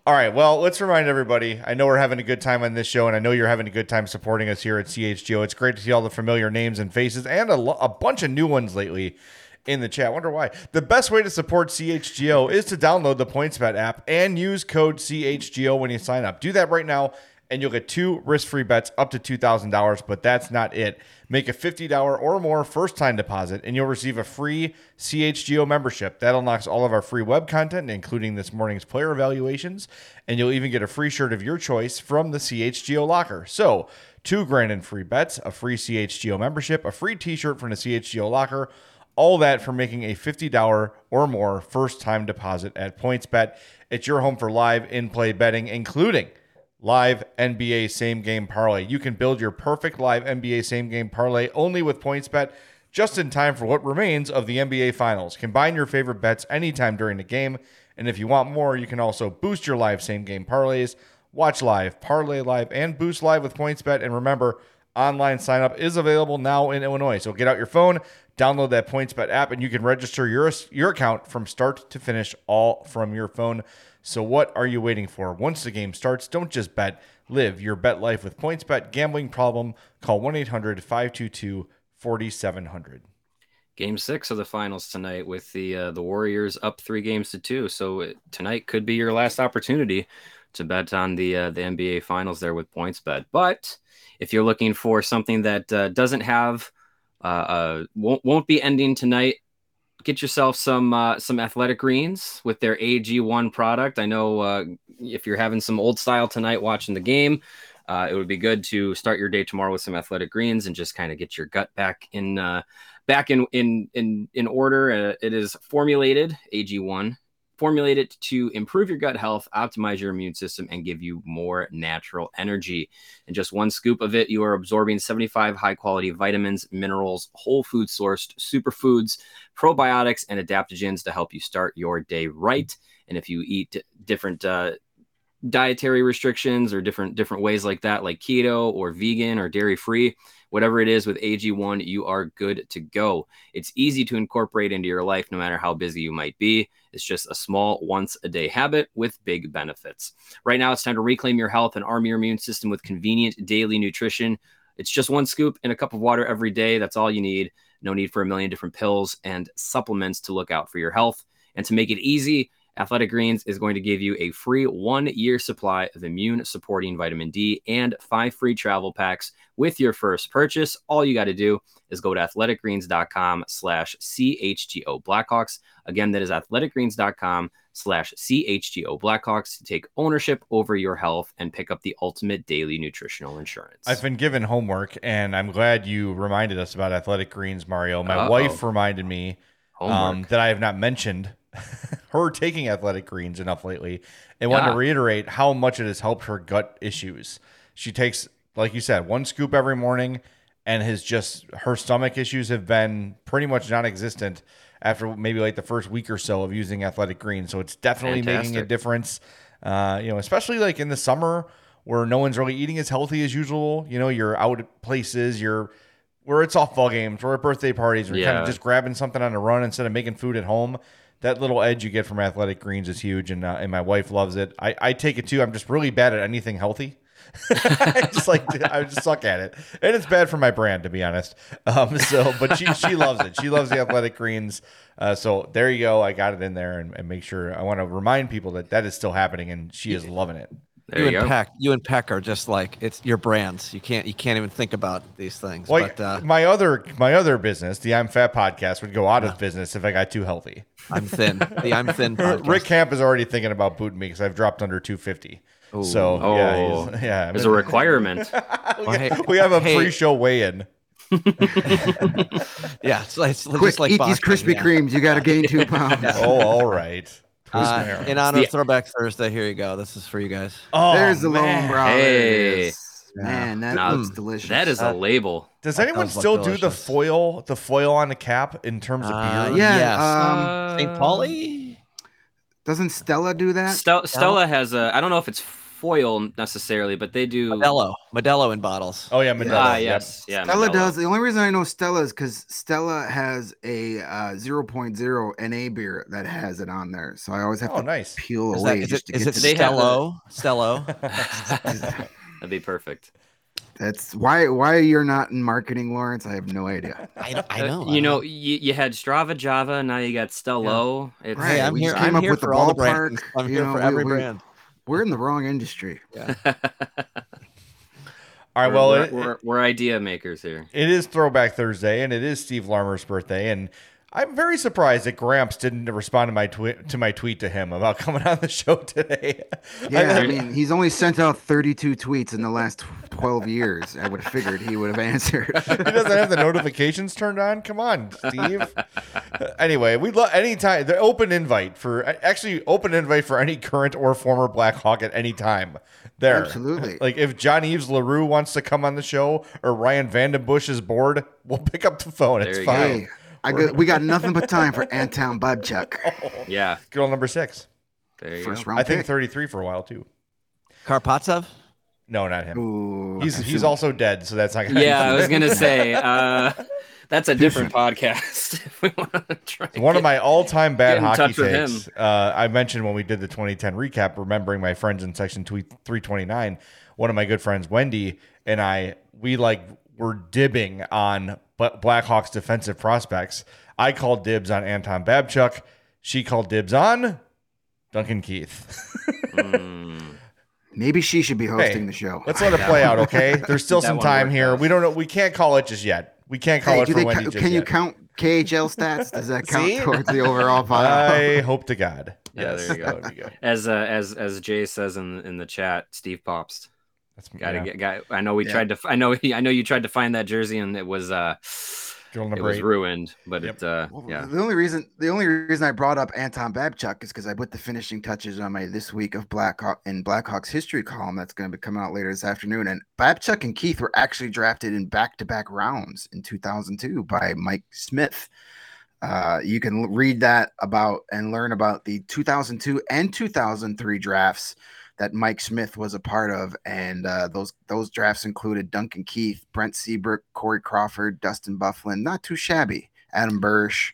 All right. Well, let's remind everybody. I know we're having a good time on this show, and I know you're having a good time supporting us here at CHGO. It's great to see all the familiar names and faces, and a, lo- a bunch of new ones lately in the chat. Wonder why. The best way to support CHGO is to download the PointsBet app and use code CHGO when you sign up. Do that right now, and you'll get two risk-free bets up to two thousand dollars. But that's not it. Make a fifty dollar or more first-time deposit, and you'll receive a free CHGO membership. That unlocks all of our free web content, including this morning's player evaluations, and you'll even get a free shirt of your choice from the CHGO locker. So, two grand in free bets, a free CHGO membership, a free T-shirt from the CHGO locker. All that for making a $50 or more first time deposit at PointsBet. It's your home for live in play betting, including live NBA same game parlay. You can build your perfect live NBA same game parlay only with PointsBet just in time for what remains of the NBA Finals. Combine your favorite bets anytime during the game. And if you want more, you can also boost your live same game parlays, watch live, parlay live, and boost live with PointsBet. And remember, online sign up is available now in Illinois. So get out your phone, download that PointsBet app, and you can register your, your account from start to finish all from your phone. So what are you waiting for? Once the game starts, don't just bet. Live your bet life with PointsBet. Gambling problem? Call 1-800-522-4700. Game six of the finals tonight with the uh, the Warriors up three games to two. So it, tonight could be your last opportunity to bet on the uh, the NBA finals there with PointsBet. But if you're looking for something that uh, doesn't have uh, uh, won't won't be ending tonight, get yourself some uh, some athletic greens with their AG1 product. I know uh, if you're having some old style tonight watching the game, uh, it would be good to start your day tomorrow with some athletic greens and just kind of get your gut back in uh, back in in in in order. Uh, it is formulated AG1 formulated to improve your gut health, optimize your immune system, and give you more natural energy. In just one scoop of it, you are absorbing 75 high quality vitamins, minerals, whole food sourced superfoods, probiotics, and adaptogens to help you start your day right. And if you eat different uh, dietary restrictions or different different ways like that, like keto or vegan or dairy free, whatever it is with AG1, you are good to go. It's easy to incorporate into your life no matter how busy you might be. It's just a small once a day habit with big benefits. Right now, it's time to reclaim your health and arm your immune system with convenient daily nutrition. It's just one scoop in a cup of water every day. That's all you need. No need for a million different pills and supplements to look out for your health. And to make it easy, Athletic Greens is going to give you a free one year supply of immune supporting vitamin D and five free travel packs with your first purchase. All you got to do is go to athleticgreens.com slash CHGO Blackhawks. Again, that is athleticgreens.com slash CHGO Blackhawks to take ownership over your health and pick up the ultimate daily nutritional insurance. I've been given homework, and I'm glad you reminded us about Athletic Greens, Mario. My Uh-oh. wife reminded me um, that I have not mentioned her taking Athletic Greens enough lately, and wanted Yeah. to reiterate how much it has helped her gut issues. She takes, like you said, one scoop every morning, and has just her stomach issues have been pretty much non-existent after maybe like the first week or so of using Athletic Greens. So it's definitely making a difference. Uh, you know, especially like in the summer where no one's really eating as healthy as usual. You know, you're out at places, you're where it's softball games, or at birthday parties, or kind Yeah. of just grabbing something on a run instead of making food at home. That little edge you get from Athletic Greens is huge, and uh, and my wife loves it. I, I take it too. I'm just really bad at anything healthy. I just like I just suck at it, and it's bad for my brand to be honest. Um, so, but she she loves it. She loves the Athletic Greens. Uh, so there you go. I got it in there, and, and make sure I want to remind people that that is still happening, and she is loving it. There you you and go. Peck, you and Peck are just like it's your brands. You can't you can't even think about these things. Like but uh, my other my other business, the I'm Fat podcast, would go out of business if I got too healthy. I'm thin. The I'm thin. Podcast. Rick Camp is already thinking about booting me because I've dropped under 250. So Oh. yeah, he's- yeah. I mean, a requirement. Well, hey- we have a hey, pre-show weigh-in. Yeah, it's, like- it's Quick, just like eat these Krispy yeah. Kremes. You got to gain two pounds. Oh, all right. Twist Uh, my arm. in honor The- of Throwback Thursday, here you go. This is for you guys. oh, There's the man. Lone Brothers. Hey. Man, that Now, looks delicious. That is a label. Does That anyone still do the foil, the foil on the cap in terms of Uh, beer? Yeah, Yes. um, St. Pauli. Doesn't Stella do that? Stella, Stella has a. I don't know if it's foil necessarily, but they do. Modelo, Modelo in bottles. Oh yeah, Modelo. Ah, Yep. yes, yeah. Stella Modelo. does. The only reason I know Stella is because Stella has a uh, 0.0 NA beer that has it on there. So I always have Oh, to nice. peel Is, away that, is just it, to is get it to They the Stello? Stello. That'd be perfect. That's why why you're not in marketing, Lawrence. I have no idea. I, I Uh, know. I You know, you, you had Strava Java, now you got Stello. It's, Right, Hey, I'm we here. came I'm up here with the for all the brands. I'm you here know, for every we- brand. We're in the wrong industry. Yeah. All right. we're, Well, we're, it- we're, we're idea makers here. It is Throwback Thursday, and it is Steve Larmer's birthday, and I'm very surprised that Gramps didn't respond to my tweet to my tweet to him about coming on the show today. Yeah, I I- mean, he's only sent out 32 tweets in the last 12 years. I would have figured he would have answered. he doesn't have the notifications turned on. Come on, Steve. anyway, we love anytime the open invite for actually open invite for any current or former Black Hawk at any time. There, Absolutely. Like if Jean-Yves Leroux wants to come on the show or Ryan VandenBussche is bored, we'll pick up the phone. There it's fine. go. Fine. Hey, I got, we got nothing but time for Anton Babchuk. Yeah, Girl number six. there you First go. round I think 33 for a while too. Karpovtsev? No, not him. Ooh, He's he's feel- also dead, so that's not gonna Yeah, I was gonna say uh, that's a different podcast. if we want to try. One of my all-time bad hockey touch takes. Uh, I mentioned when we did the 2010 recap, remembering my friends in section tweet 329. One of my good friends, Wendy, and I, we like were dibbing on Bla- Blackhawks defensive prospects. I called dibs on Anton Babchuk. She called dibs on Duncan Keith. Mm, Maybe she should be hosting Hey, the show. Let's let it play out, okay? There's still some time here. out. We don't know. We can't call it just yet. We can't call Hey, it do for they Wendy ca- just can you yet. count KHL stats? Does that count towards the overall final? I hope to God. Yeah, Yes, there you go. that would be good. as uh, as as Jay says in in the chat, Steve Pops. That's Got to yeah. get. Got. I know we Yeah. tried to. I know. I know you tried to find that jersey and it was uh, Girl it was eight. ruined. But Yep. it uh, Well, yeah. The only reason the only reason I brought up Anton Babchuk is because I put the finishing touches on my this week of Blackhawk in Blackhawks history column that's going to be coming out later this afternoon. And Babchuk and Keith were actually drafted in back to back rounds in 2002 by Mike Smith. Uh, you can read that about and learn about the 2002 and 2003 drafts that Mike Smith was a part of, and uh, those those drafts included Duncan Keith, Brent Seabrook, Corey Crawford, Dustin Byfuglien. Not too shabby. Adam Burish.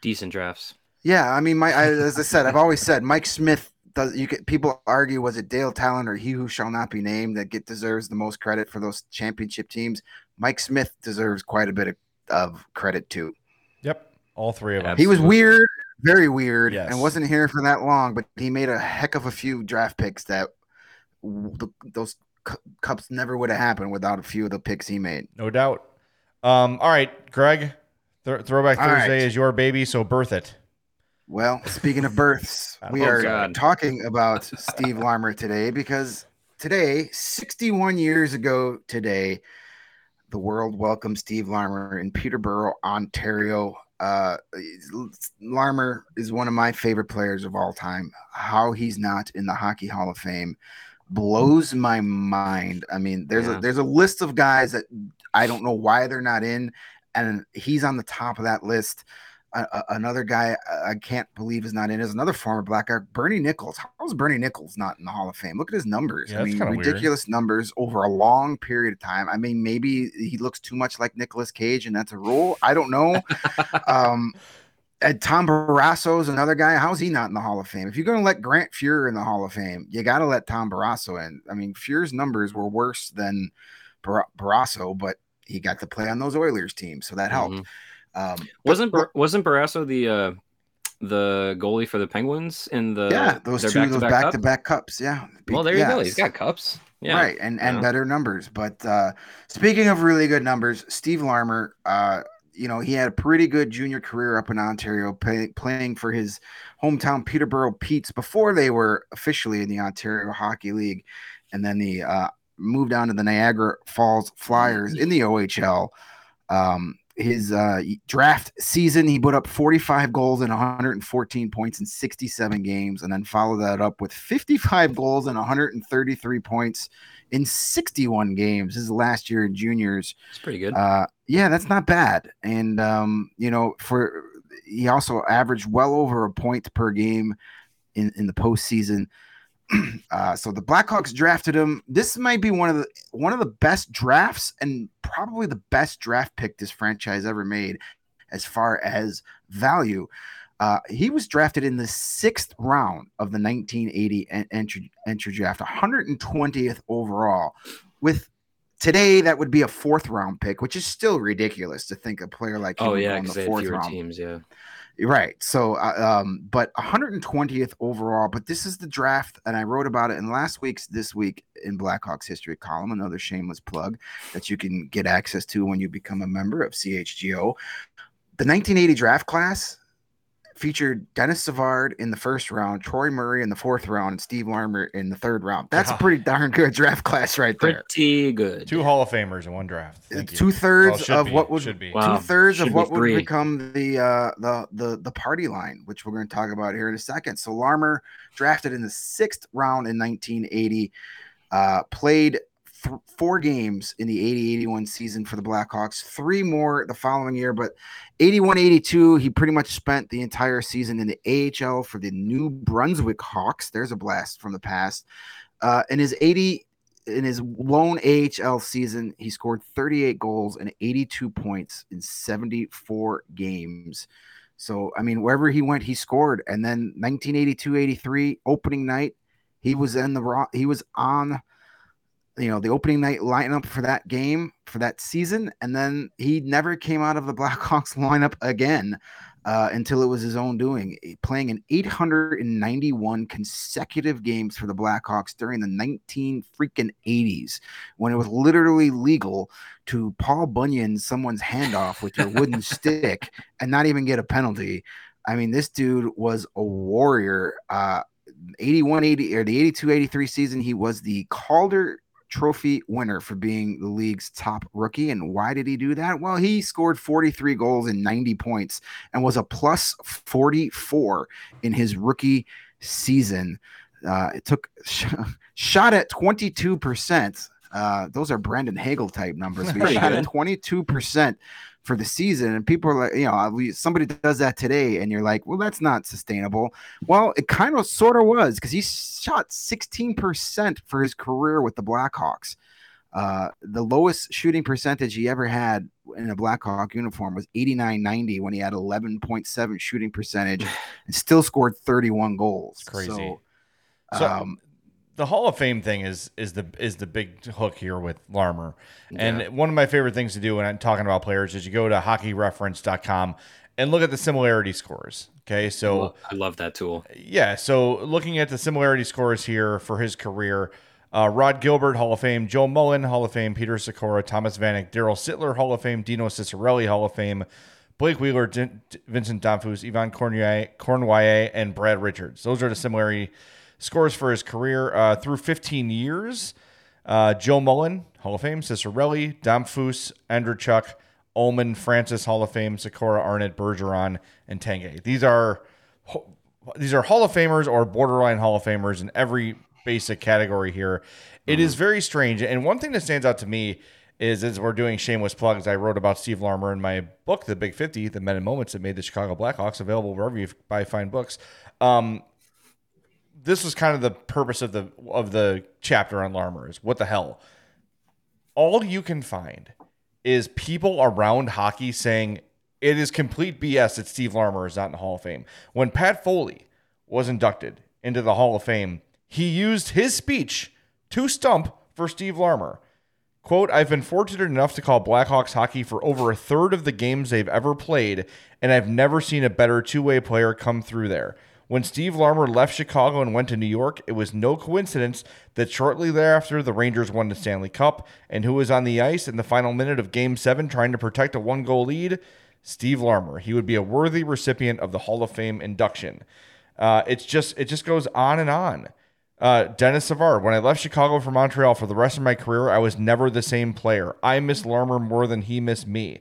Decent drafts. Yeah, I mean, my I, as I said, I've always said Mike Smith does. You get people argue was it Dale Tallon or he who shall not be named that get deserves the most credit for those championship teams. Mike Smith deserves quite a bit of, of credit too. Yep, all three of them. He was weird, very weird, Yes. and wasn't here for that long. But he made a heck of a few draft picks that the, those cu- cups never would have happened without a few of the picks he made. No doubt. Um, all right, Greg. Th- Throwback All Thursday right. is your baby, so birth it. Well, speaking of births, we Oh, are God. talking about Steve Larmer today because today, 61 years ago today, the world welcomed Steve Larmer in Peterborough, Ontario. Uh, Larmer is one of my favorite players of all time. How he's not in the Hockey Hall of Fame blows my mind. I mean, there's Yeah. a there's a list of guys that I don't know why they're not in, and he's on the top of that list. Another guy I can't believe is not in is another former black guy, Bernie Nicholls. How is Bernie Nicholls not in the Hall of Fame? Look at his numbers. Yeah, I mean, kinda weird. ridiculous numbers over a long period of time. I mean, maybe he looks too much like Nicolas Cage, and that's a rule. I don't know. um, and Tom Barrasso is another guy. How's he not in the Hall of Fame? If you're going to let Grant Fuhr in the Hall of Fame, you got to let Tom Barrasso in. I mean, Fuhr's numbers were worse than Bar- Barrasso, but he got to play on those Oilers teams, so that helped. Mhm. Um, Wasn't Bar- wasn't Barrasso the uh, the goalie for the Penguins in the yeah, those two, back-to-back back cup? to back cups. Yeah. Well, there you go. He's Yes. got cups. Yeah. Right, and and Yeah. better numbers. But uh, speaking of really good numbers, Steve Larmer, uh, you know, he had a pretty good junior career up in Ontario, play, playing for his hometown Peterborough Petes before they were officially in the Ontario Hockey League, and then the uh, moved on to the Niagara Falls Flyers in the OHL. Um, his uh, draft season, he put up 45 goals and 114 points in 67 games, and then followed that up with 55 goals and 133 points in 61 games. His last year in juniors. It's pretty good. Uh, yeah, that's not bad. And um, you know, for he also averaged well over a point per game in in the postseason. uh, so the Blackhawks drafted him. This might be one of the one of the best drafts and probably the best draft pick this franchise ever made, as far as value. Uh, he was drafted in the sixth round of the 1980 entry, entry draft, 120th overall. With today, that would be a fourth round pick, which is still ridiculous to think a player like him oh yeah, the fourth round. teams, yeah. Right. So, uh, um, but 120th overall. But this is the draft, and I wrote about it in last week's This Week in Blackhawks History column. Another shameless plug that you can get access to when you become a member of CHGO. The 1980 draft class featured Denis Savard in the first round, Troy Murray in the fourth round, and Steve Larmer in the third round. That's a pretty darn good draft class right there. Pretty good. Two Hall of Famers in one draft. Two thirds well, of be, what would be wow. two thirds of what be would become the uh the the the party line, which we're going to talk about here in a second. So Larmer drafted in the sixth round in 1980, uh, played th- four games in the 80 81 season for the Blackhawks, three more the following year. But 81 82, he pretty much spent the entire season in the AHL for the New Brunswick Hawks. There's a blast from the past. Uh, in his 80 in his lone AHL season, he scored 38 goals and 82 points in 74 games. So, I mean, wherever he went, he scored. And then 1982 83, opening night, he was in the he was on you know the opening night lineup for that game for that season, and then he never came out of the Blackhawks lineup again uh, until it was his own doing, eh, playing in 891 consecutive games for the Blackhawks during the 19 freaking 80s, when it was literally legal to Paul Bunyan someone's hand off with your wooden stick and not even get a penalty. I mean, this dude was a warrior. Uh, 81 80 or the 82 83 season, he was the Calder Trophy winner for being the league's top rookie. And why did he do that? Well, he scored 43 goals and 90 points and was a plus 44 in his rookie season. Uh, it took sh- shot at 22%. Uh, those are Brandon Hagel type numbers. He shot at 22% for the season. And people are like, you know, somebody does that today, and you're like, well, that's not sustainable. Well, it kind of sort of was because he shot 16% for his career with the Blackhawks. Uh, the lowest shooting percentage he ever had in a Blackhawk uniform was 89.90 when he had 11.7 shooting percentage and still scored 31 goals. It's crazy. So, so um, the Hall of Fame thing is is the is the big hook here with Larmer. Yeah. And one of my favorite things to do when I'm talking about players is you go to hockeyreference.com and look at the similarity scores. Okay, so I love that tool. Yeah, so looking at the similarity scores here for his career, uh, Rod Gilbert Hall of Fame, Joe Mullen Hall of Fame, Petr Sykora, Thomas Vanek, Daryl Sittler Hall of Fame, Dino Ciccarelli Hall of Fame, Blake Wheeler, D- Vincent Damphousse, Yvan Cournoyer, and Brad Richards. Those are the similarity scores for his career uh, through 15 years. Uh, Joe Mullen, Hall of Fame, Ciccarelli, Damphousse, Andreychuk, Ullman, Francis, Hall of Fame, Sykora, Arnott, Bergeron, and Tanguay. These are these are Hall of Famers or borderline Hall of Famers in every basic category here. It is mm-hmm. very strange. And one thing that stands out to me is as we're doing shameless plugs, I wrote about Steve Larmer in my book, The Big 50, The Men and Moments That Made the Chicago Blackhawks, available wherever you buy fine books. Um, this was kind of the purpose of the of the chapter on Larmer is what the hell. All you can find is people around hockey saying it is complete BS that Steve Larmer is not in the Hall of Fame. When Pat Foley was inducted into the Hall of Fame, he used his speech to stump for Steve Larmer. Quote, I've been fortunate enough to call Blackhawks hockey for over a third of the games they've ever played, and I've never seen a better two way player come through there. When Steve Larmer left Chicago and went to New York, it was no coincidence that shortly thereafter the Rangers won the Stanley Cup. And who was on the ice in the final minute of Game 7 trying to protect a one goal lead? Steve Larmer. He would be a worthy recipient of the Hall of Fame induction. Uh, it's just it just goes on and on. Uh, Denis Savard. When I left Chicago for Montreal for the rest of my career, I was never the same player. I miss Larmer more than he missed me.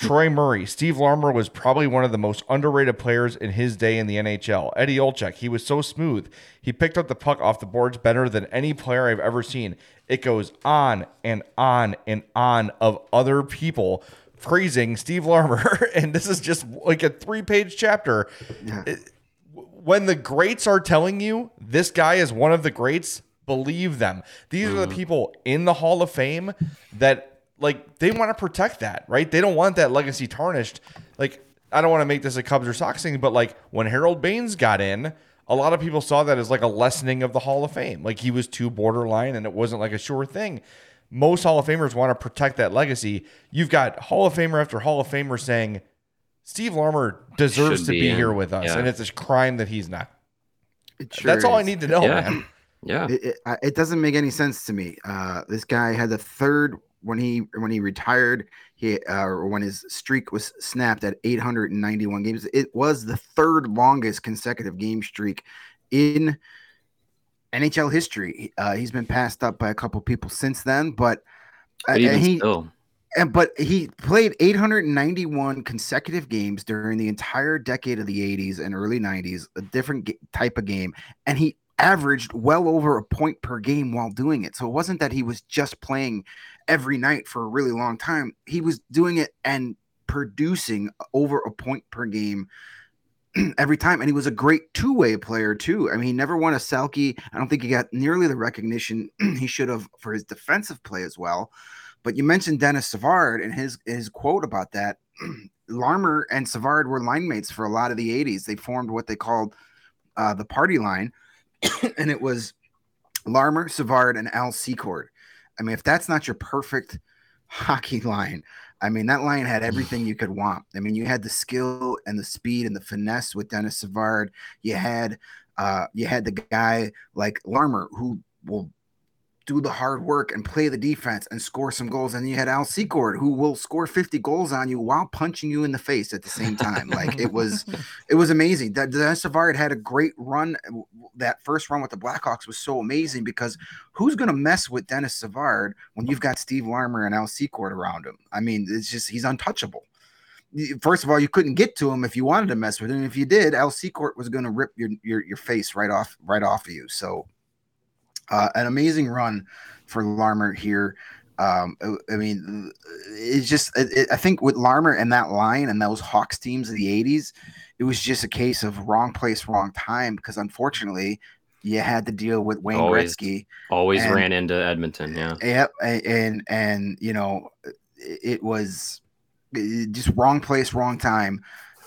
Troy Murray. Steve Larmer was probably one of the most underrated players in his day in the NHL. Eddie Olczyk. He was so smooth. He picked up the puck off the boards better than any player I've ever seen. It goes on and on and on of other people praising Steve Larmer. and this is just like a three page chapter. Yeah. when the greats are telling you this guy is one of the greats, believe them. These are the mm. people in the Hall of Fame that like they want to protect that, right? They don't want that legacy tarnished. Like I don't want to make this a Cubs or Sox thing, but like when Harold Baines got in, a lot of people saw that as like a lessening of the Hall of Fame. Like he was too borderline and it wasn't like a sure thing. Most Hall of Famers want to protect that legacy. You've got Hall of Famer after Hall of Famer saying Steve Larmer deserves Should to be be here with us, Yeah. and it's a crime that he's not. It sure That's all I need to know, Yeah. man. Yeah. It, it, it doesn't make any sense to me. Uh, this guy had the third when he when he retired. He uh, or when his streak was snapped at 891 games. It was the third longest consecutive game streak in NHL history. Uh, he's been passed up by a couple people since then, but, uh, But even and he still, and but he played 891 consecutive games during the entire decade of the 80s and early 90s, a different ga- type of game, and he averaged well over a point per game while doing it. So it wasn't that he was just playing every night for a really long time. He was doing it and producing over a point per game every time. And he was a great two way player, too. I mean, he never won a Selke. I don't think he got nearly the recognition he should have for his defensive play as well. But you mentioned Denis Savard and his his quote about that. Larmer and Savard were line mates for a lot of the 80s. They formed what they called uh, the party line, and it was Larmer, Savard, and Al Secord. I mean, if that's not your perfect hockey line, I mean, that line had everything you could want. I mean, you had the skill and the speed and the finesse with Denis Savard. You had uh, you had the guy like Larmer who will do the hard work and play the defense and score some goals. And you had Al Secord who will score 50 goals on you while punching you in the face at the same time. Like it was, it was amazing. That Denis Savard had a great run. That first run with the Blackhawks was so amazing because who's going to mess with Denis Savard when you've got Steve Larmer and Al Secord around him? I mean, it's just he's untouchable. First of all, you couldn't get to him if you wanted to mess with him. If you did, Al Secord was going to rip your, your your face right off right off of you. So uh, an amazing run for Larmer here. Um, I mean, it's just, it, it- I think with Larmer and that line and those Hawks teams of the 80s, it was just a case of wrong place, wrong time because unfortunately, you had to deal with Wayne Always. Gretzky. always and- ran into Edmonton. Yeah. Yep, a- and and you know, it was just wrong place, wrong time.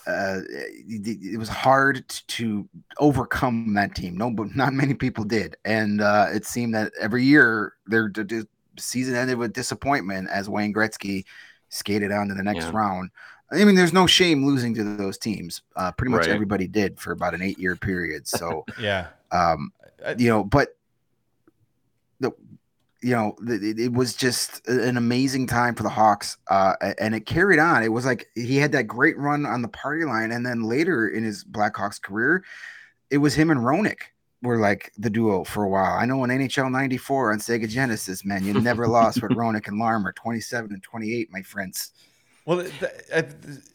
Uh, it, it was hard to overcome that team. No, but not many people did, and uh, it seemed that every year their the, the season ended with disappointment as Wayne Gretzky skated on to the next Yeah. round. I mean, there's no shame losing to those teams. Uh, pretty much Right. everybody did for about an eight year period. So Yeah. um you know but the you know th- it, it was just an amazing time for the hawks uh and it carried on. It was like he had that great run on the party line and then later in his blackhawks career it was him and roenick were like the duo for a while. I know in nhl 94 on sega genesis man you never lost with roenick and larmer 27 and 28 my friends. Well, th- th-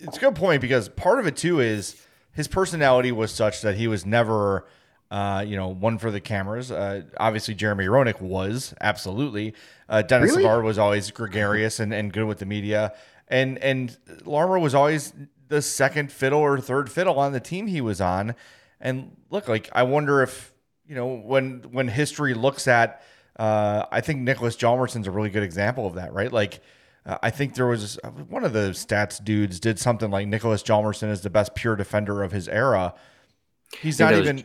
it's a good point because part of it too is his personality was such that he was never, uh, you know, one for the cameras. Uh, obviously, Jeremy Roenick was absolutely. Uh, Denis Really? Savard was always gregarious and, and good with the media, and and Larmer was always the second fiddle or third fiddle on the team he was on. And look, like I wonder if you know when when history looks at. Uh, I think Niklas Hjalmarsson's a really good example of that, right? Like. Uh, I think there was one of the stats dudes did something like Niklas Hjalmarsson is the best pure defender of his era. He's not even,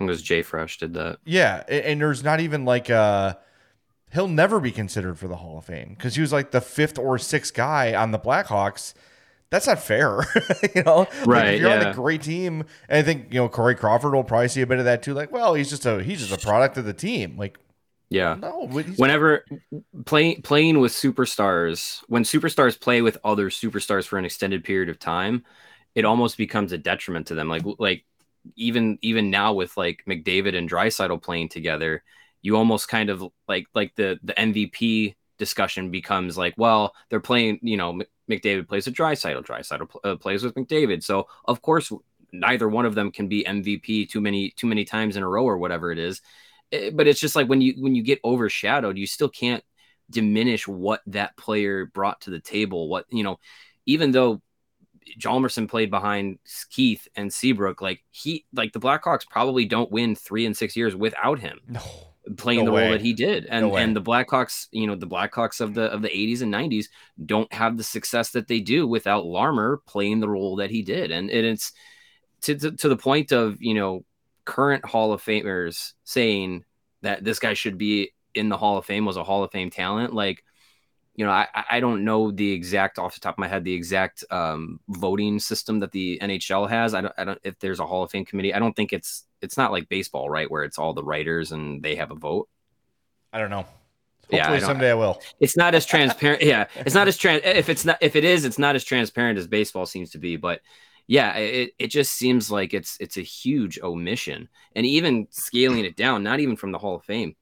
think it was Jay Fresh did that. yeah, a- and there's not even like uh he'll never be considered for the Hall of Fame because he was like the fifth or sixth guy on the Blackhawks. That's not fair, you know. Like, Right, if you're on a great team, and I think you know Corey Crawford will probably see a bit of that too. Like, well, he's just a he's just a product of the team. Like, Yeah. no, Whenever playing playing with superstars, when superstars play with other superstars for an extended period of time, it almost becomes a detriment to them. Like like even even now with like McDavid and Draisaitl playing together, you almost kind of like like the the MVP discussion becomes like, well, they're playing. You know, McDavid plays with Draisaitl, Draisaitl pl- uh, plays with McDavid. So of course, neither one of them can be MVP too many too many times in a row or whatever it is. Eh, But it's just like when you when you get overshadowed, you still can't diminish what that player brought to the table. What you know, even though Hjalmarsson played behind Keith and Seabrook. Like he, like the Blackhawks probably don't win three and six years without him No. playing No the way. role that he did. And way. and the Blackhawks, you know, the Blackhawks of the of the 80s and 90s don't have the success that they do without Larmer playing the role that he did. And, and it's to, to to the point of, you know, current Hall of Famers saying that this guy should be in the Hall of Fame was a Hall of Fame talent. Like, you know, I, I- don't know the exact off the top of my head the exact um, voting system that the NHL has. I don't, I don't if there's a Hall of Fame committee. I don't think it's it's not like baseball, right, where it's all the writers and they have a vote. I don't know. Yeah, I Hopefully someday I will. It's not as transparent. yeah, it's not as trans. If it's not, if it is, it's not as transparent as baseball seems to be. But yeah, it, it just seems like it's it's a huge omission, and even scaling it down, not even from the Hall of Fame,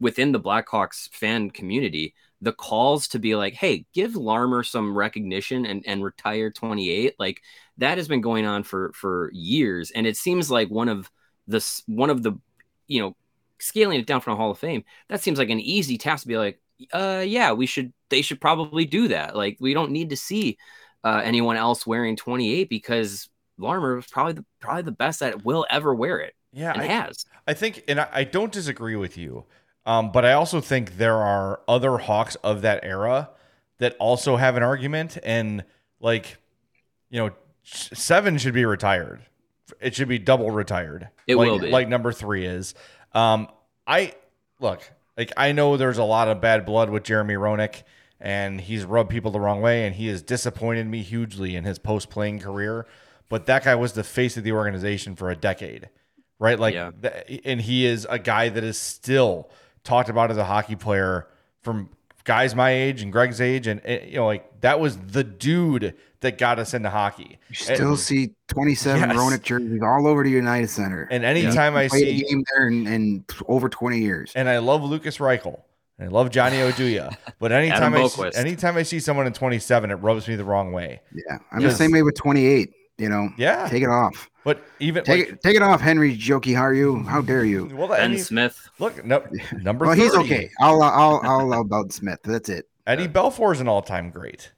within the Blackhawks fan community, the calls to be like, "Hey, give Larmer some recognition and and retire 28," like that has been going on for for years, and it seems like one of the one of the you know scaling it down from a Hall of Fame, that seems like an easy task to be like, uh, yeah, we should, they should probably do that. Like, we don't need to see uh, anyone else wearing 28 because Larmer is probably the, probably the best that will ever wear it Yeah, and I, has. I think, and I, I don't disagree with you, um, but I also think there are other Hawks of that era that also have an argument, and like, you know, seven should be retired. It should be double retired. It like, will be. like number three is. Um, I look like I know there's a lot of bad blood with Jeremy Roenick, and he's rubbed people the wrong way, and he has disappointed me hugely in his post playing career. But that guy was the face of the organization for a decade, right? Like, Yeah. th- and he is a guy that is still talked about as a hockey player from guys my age and Greg's age, and eh, you know, like that was the dude that got us into hockey. You still see 27 Yes. Roenick jerseys all over the United Center. And anytime I Played a see game there in, in over 20 years. and I love Lukas Reichel. And I love Johnny Oduya. But anytime I see, anytime I see someone in 27, it rubs me the wrong way. Yeah, I'm Yes. the same way with 28. You know, Yeah. take it off. But even Take like, it, take it off, Henry Joki. How are you? How dare you? well, Ben Eddie, Smith. look, no, number Well, 30. he's okay. I'll I'll I'll allow about Smith. That's it. Eddie Belfour is an all-time great.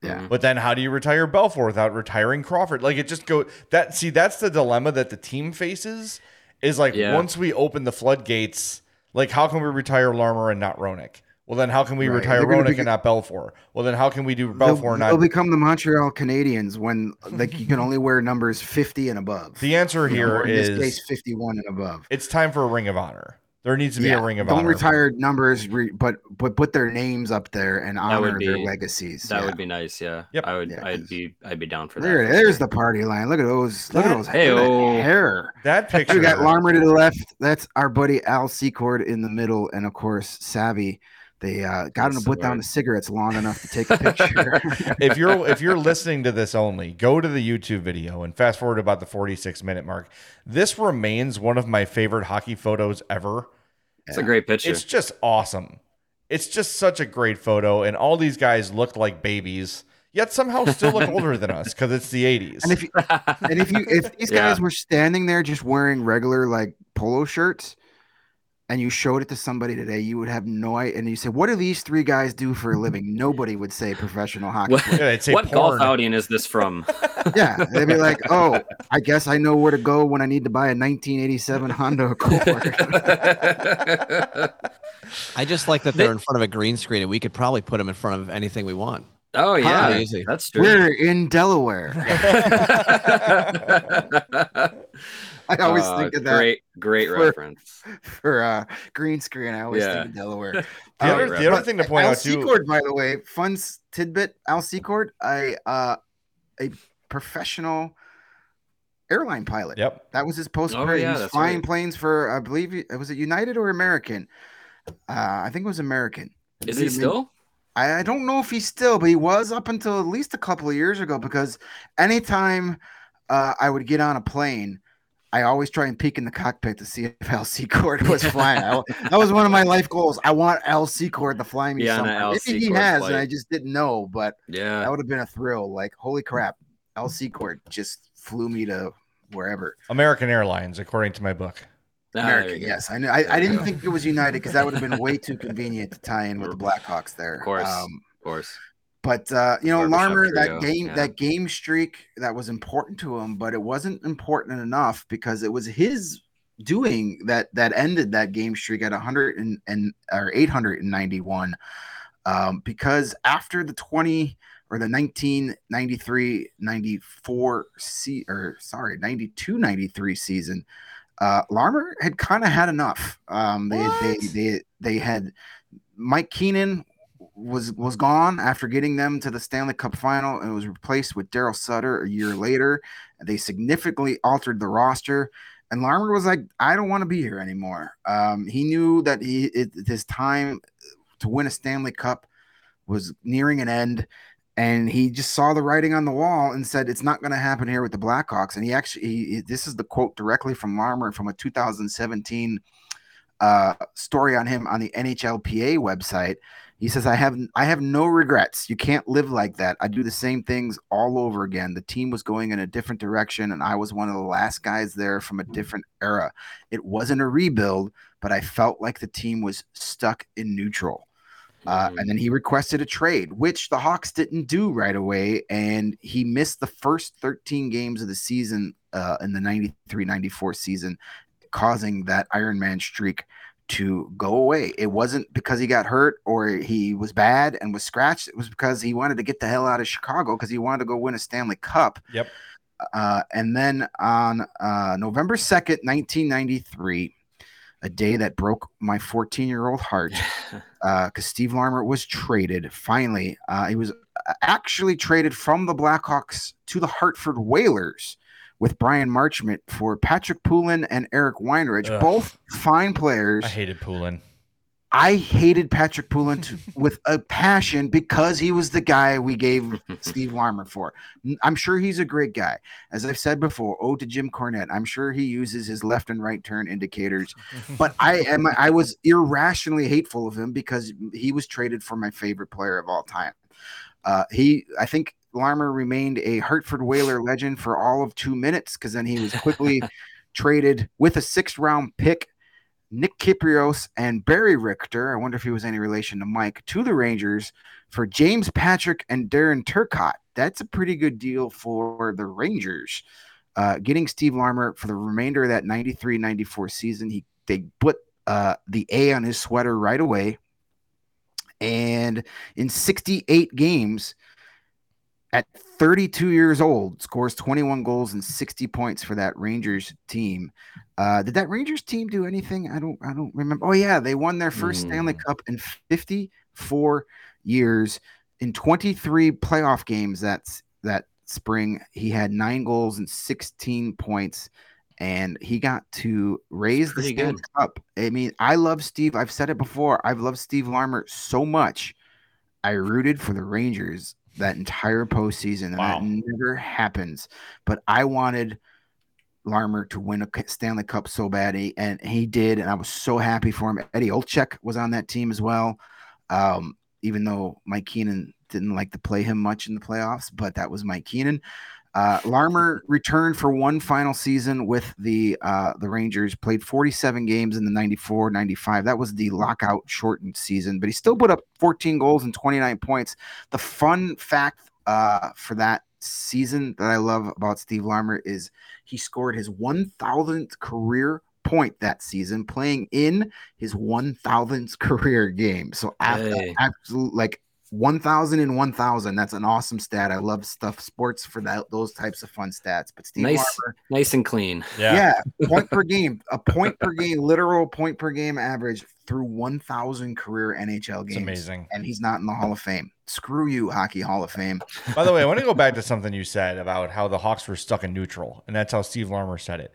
Yeah. Mm-hmm. But then how do you retire Belfour without retiring Crawford? Like it just go that see that's the dilemma that the team faces is like Yeah. once we open the floodgates, like how can we retire Larmer and not Roenick? Well then how can we Right. retire They're Roenick be- and not Belfour? Well then how can we do They'll, Belfour and they'll not become the Montreal Canadiens when like you can only wear numbers 50 and above. The answer You know, here or in this case 51 and above. it's time for a ring of honor. There needs to be Yeah, a ring of honor. don't honor. retire numbers, re, but but put their names up there and That would honor their legacies. That yeah. would be nice. Yeah. Yep. I would, Yeah, I'd 'cause- be, I'd be down for that. There, there's the party line. Look at those. Look at That- those. Look at that Hey-o. hair. that picture We got Larmer to the left. That's our buddy Al Secord in the middle, and of course Savvy. They uh, got him to put down the cigarettes long enough to take a picture. if you're if you're listening to this only, go to the YouTube video and fast forward about the 46 minute mark. This remains one of my favorite hockey photos ever. It's a great picture. It's just awesome. It's just such a great photo, and all these guys look like babies, yet somehow still look older than us because it's the 80s. and if you, and if you if these Yeah. guys were standing there just wearing regular like polo shirts, and you showed it to somebody today, you would have no idea. And you say, "What do these three guys do for a living?" Nobody would say professional hockey. What, player. Yeah, say what golf outing is this from? yeah, they'd be like, "Oh, I guess I know where to go when I need to buy a 1987 Honda Accord." I just like that they're in front of a green screen, and we could probably put them in front of anything we want. oh yeah, Pretty easy. that's true. We're in Delaware. I always Uh, think of that Great, great for- reference. for uh, green screen. I always Yeah. think of Delaware. The Um, other, the other thing to point Al out too, Secord, by the way, fun tidbit. Al Secord, I uh, a professional airline pilot. yep, That was his post Oh, yeah, he was flying right. planes for, I believe, it was it United or American. Uh, I think it was American. Is he still? I, I don't know if he's still, but he was up until at least a couple of years ago. Because anytime uh, I would get on a plane, I always try and peek in the cockpit to see if Al Secord was flying. I- that was one of my life goals. I want Al Secord to fly me Yeah, somewhere. Al Maybe he Secord has, flight. and I just didn't know. But Yeah. that would have been a thrill. Like, holy crap, Al Secord just flew me to wherever. American Airlines, according to my book. Ah, American, you go. yes. I know. I, I didn't go. think it was United because that would have been way too convenient to tie in with the Blackhawks there. Of course. Um, Of course. But uh, you know, Larmer, that game, yeah. that game streak, that was important to him, but it wasn't important enough because it was his doing that that ended that game streak at 100 and, and or 891. Um, because after the 20 or the 1993 94 se- or sorry 92 93 season uh larmer had kind of had enough um they, they they they had mike keenan was was gone after getting them to the stanley cup final and was replaced with darryl sutter a year later they significantly altered the roster and Larmer was like, I don't want to be here anymore. Um, he knew that he it, his time to win a Stanley Cup was nearing an end, and he just saw the writing on the wall and said, "It's not going to happen here with the Blackhawks." And he actually, he, this is the quote directly from Larmer from a 2017 uh, story on him on the NHLPA website. He says, "I have I have no regrets. You can't live like that. I do the same things all over again. The team was going in a different direction, and I was one of the last guys there from a different era. It wasn't a rebuild, but I felt like the team was stuck in neutral." Uh, and then he requested a trade, which the Hawks didn't do right away. And he missed the first 13 games of the season uh, in the 93 94 season, causing that Iron Man streak to go away. It wasn't because he got hurt or he was bad and was scratched. It was because he wanted to get the hell out of Chicago because he wanted to go win a Stanley Cup. Yep. Uh, and then on uh, November 2nd, 1993, a day that broke my 14 year old heart because Steve Larmer was traded. Finally, uh, he was actually traded from the Blackhawks to the Hartford Whalers with Bryan Marchment for Patrick Poulin and Eric Weinrich, Ugh. both fine players. I hated Poulin. I hated Patrick Poulin to, with a passion because he was the guy we gave Steve Larmer for. I'm sure he's a great guy. As I've said before, oh to Jim Cornette. I'm sure he uses his left and right turn indicators. But I am I was irrationally hateful of him because he was traded for my favorite player of all time. Uh, he I think Larmer remained a Hartford Whaler legend for all of two minutes because then he was quickly traded with a sixth round pick Nick Kypreos and Barry Richter, I wonder if he was any relation to Mike, to the Rangers for James Patrick and Darren Turcotte. That's a pretty good deal for the Rangers. Uh, getting Steve Larmer for the remainder of that 93 94 season, he they put uh, the A on his sweater right away. And in 68 games, at 32 years old, scores 21 goals and 60 points for that Rangers team. Uh, did that Rangers team do anything? I don't I don't remember. Oh yeah, they won their first Stanley Mm. Cup in 54 years. In 23 playoff games that's that spring, he had 9 goals and 16 points and he got to raise the Stanley good. Cup. I mean, I love Steve. I've said it before. I've loved Steve Larmer so much. I rooted for the Rangers that entire postseason, and Wow. that never happens. But I wanted Larmer to win a Stanley Cup so bad, and he did, and I was so happy for him. Eddie Olczyk was on that team as well, um, even though Mike Keenan didn't like to play him much in the playoffs, but that was Mike Keenan. Uh, Larmer returned for one final season with the uh, the Rangers, played 47 games in the 94 95. That was the lockout shortened season, but he still put up 14 goals and 29 points. The fun fact uh, for that season that I love about Steve Larmer is he scored his 1000th career point that season playing in his 1000th career game. So after Hey. absolute like 1000 and 1000 that's an awesome stat. I love stuff sports for that those types of fun stats. But Steve Nice. Larmer Nice and clean. Yeah. yeah, point per game, a point per game, literal point per game average through 1,000 career NHL It's games. amazing. And he's not in the Hall of Fame. Screw you, Hockey Hall of Fame. By the way, I want to go back to something you said about how the Hawks were stuck in neutral, and that's how Steve Larmer said it.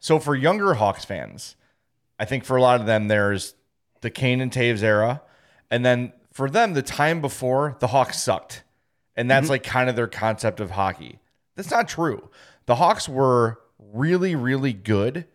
So for younger Hawks fans, I think for a lot of them, there's the Kane and Toews era, and then for them, the time before the Hawks sucked, and that's mm-hmm. like kind of their concept of hockey. That's not true. The Hawks were really, really good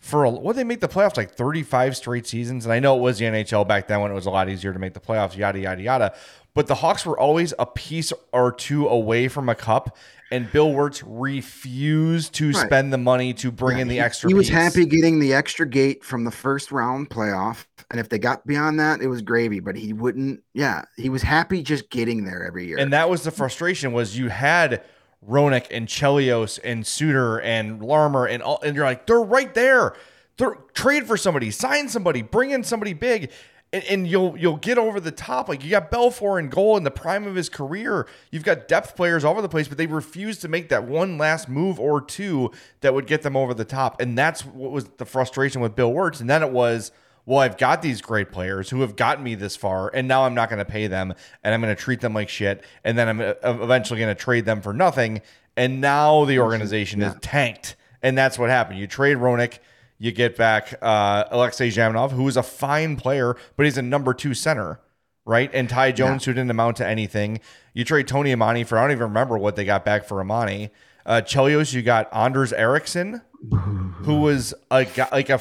for a, what they make the playoffs like 35 straight seasons. And I know it was the NHL back then when it was a lot easier to make the playoffs, yada, yada, yada. But the Hawks were always a piece or two away from a cup. And Bill Wirtz refused to Right. spend the money to bring in the He- extra He was piece. happy getting the extra gate from the first round playoff, and if they got beyond that, it was gravy. But he wouldn't. Yeah, he was happy just getting there every year. And that was the frustration was you had Roenick and Chelios and Suter and Larmer and all, and you're like, they're right there. They're trade for somebody, sign somebody, bring in somebody big. And, and you'll you'll get over the top. Like you got Belfour in goal in the prime of his career. You've got depth players all over the place, but they refuse to make that one last move or two that would get them over the top. And that's what was the frustration with Bill Wirtz. And then it was, well, I've got these great players who have gotten me this far, and now I'm not going to pay them, and I'm going to treat them like shit, and then I'm uh, eventually going to trade them for nothing. And now the organization is tanked, and that's what happened. You trade Roenick, you get back uh, Alexei Zhamnov, who is a fine player, but he's a number two center, right? And Ty Jones, who didn't amount to anything. You trade Tony Amonte for I don't even remember what they got back for Amonte. Uh, Chelios, you got Anders Eriksson, who was a guy like a,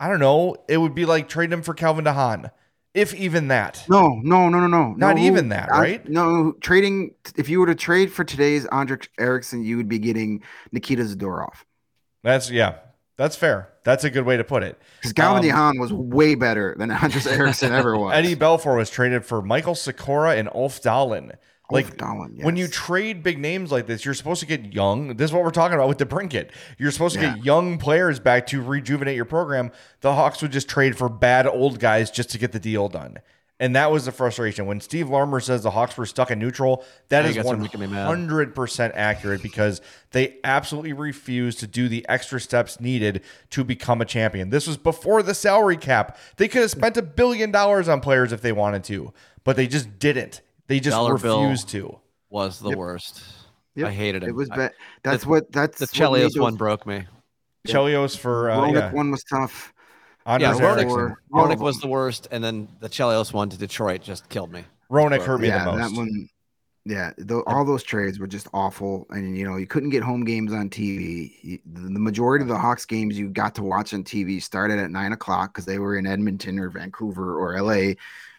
I don't know, it would be like trading him for Calvin DeHaan, if even that. no, no, no, no, no, Not no. even that, I- right? no, trading. If you were to trade for today's Anders Eriksson, you would be getting Nikita Zadorov That's yeah, that's fair. That's a good way to put it. because Calvin Um, DeHaan was way better than Anders Eriksson ever was. Eddie Belfour was traded for Michal Sykora and Ulf Dahlen. Like Dahlin, when you trade big names like this, you're supposed to get young. This is what we're talking about with DeBrincat. You're supposed to Yeah. get young players back to rejuvenate your program. The Hawks would just trade for bad old guys just to get the deal done. And that was the frustration. When Steve Larmer says the Hawks were stuck in neutral, that I is guess they're making me mad. 100% accurate because they absolutely refused to do the extra steps needed to become a champion. This was before the salary cap. They could have spent a billion dollars on players if they wanted to, but they just didn't. They just Dollar bill. refused to. Was the worst. Yep, I hated him. It was bad. That's the- what. That's the what made Chelios one broke me. Chelios for uh, Roenick yeah. one was tough. Anders Yeah, Roenick- Eriksson. Roenick was the worst, and then the Chelios one to Detroit just killed me. Roenick hurt me yeah, the that most. one. Yeah, tho- all those trades were just awful, and you know you couldn't get home games on TV. The the majority of the Hawks games you got to watch on TV started at nine o'clock because they were in Edmonton or Vancouver or LA.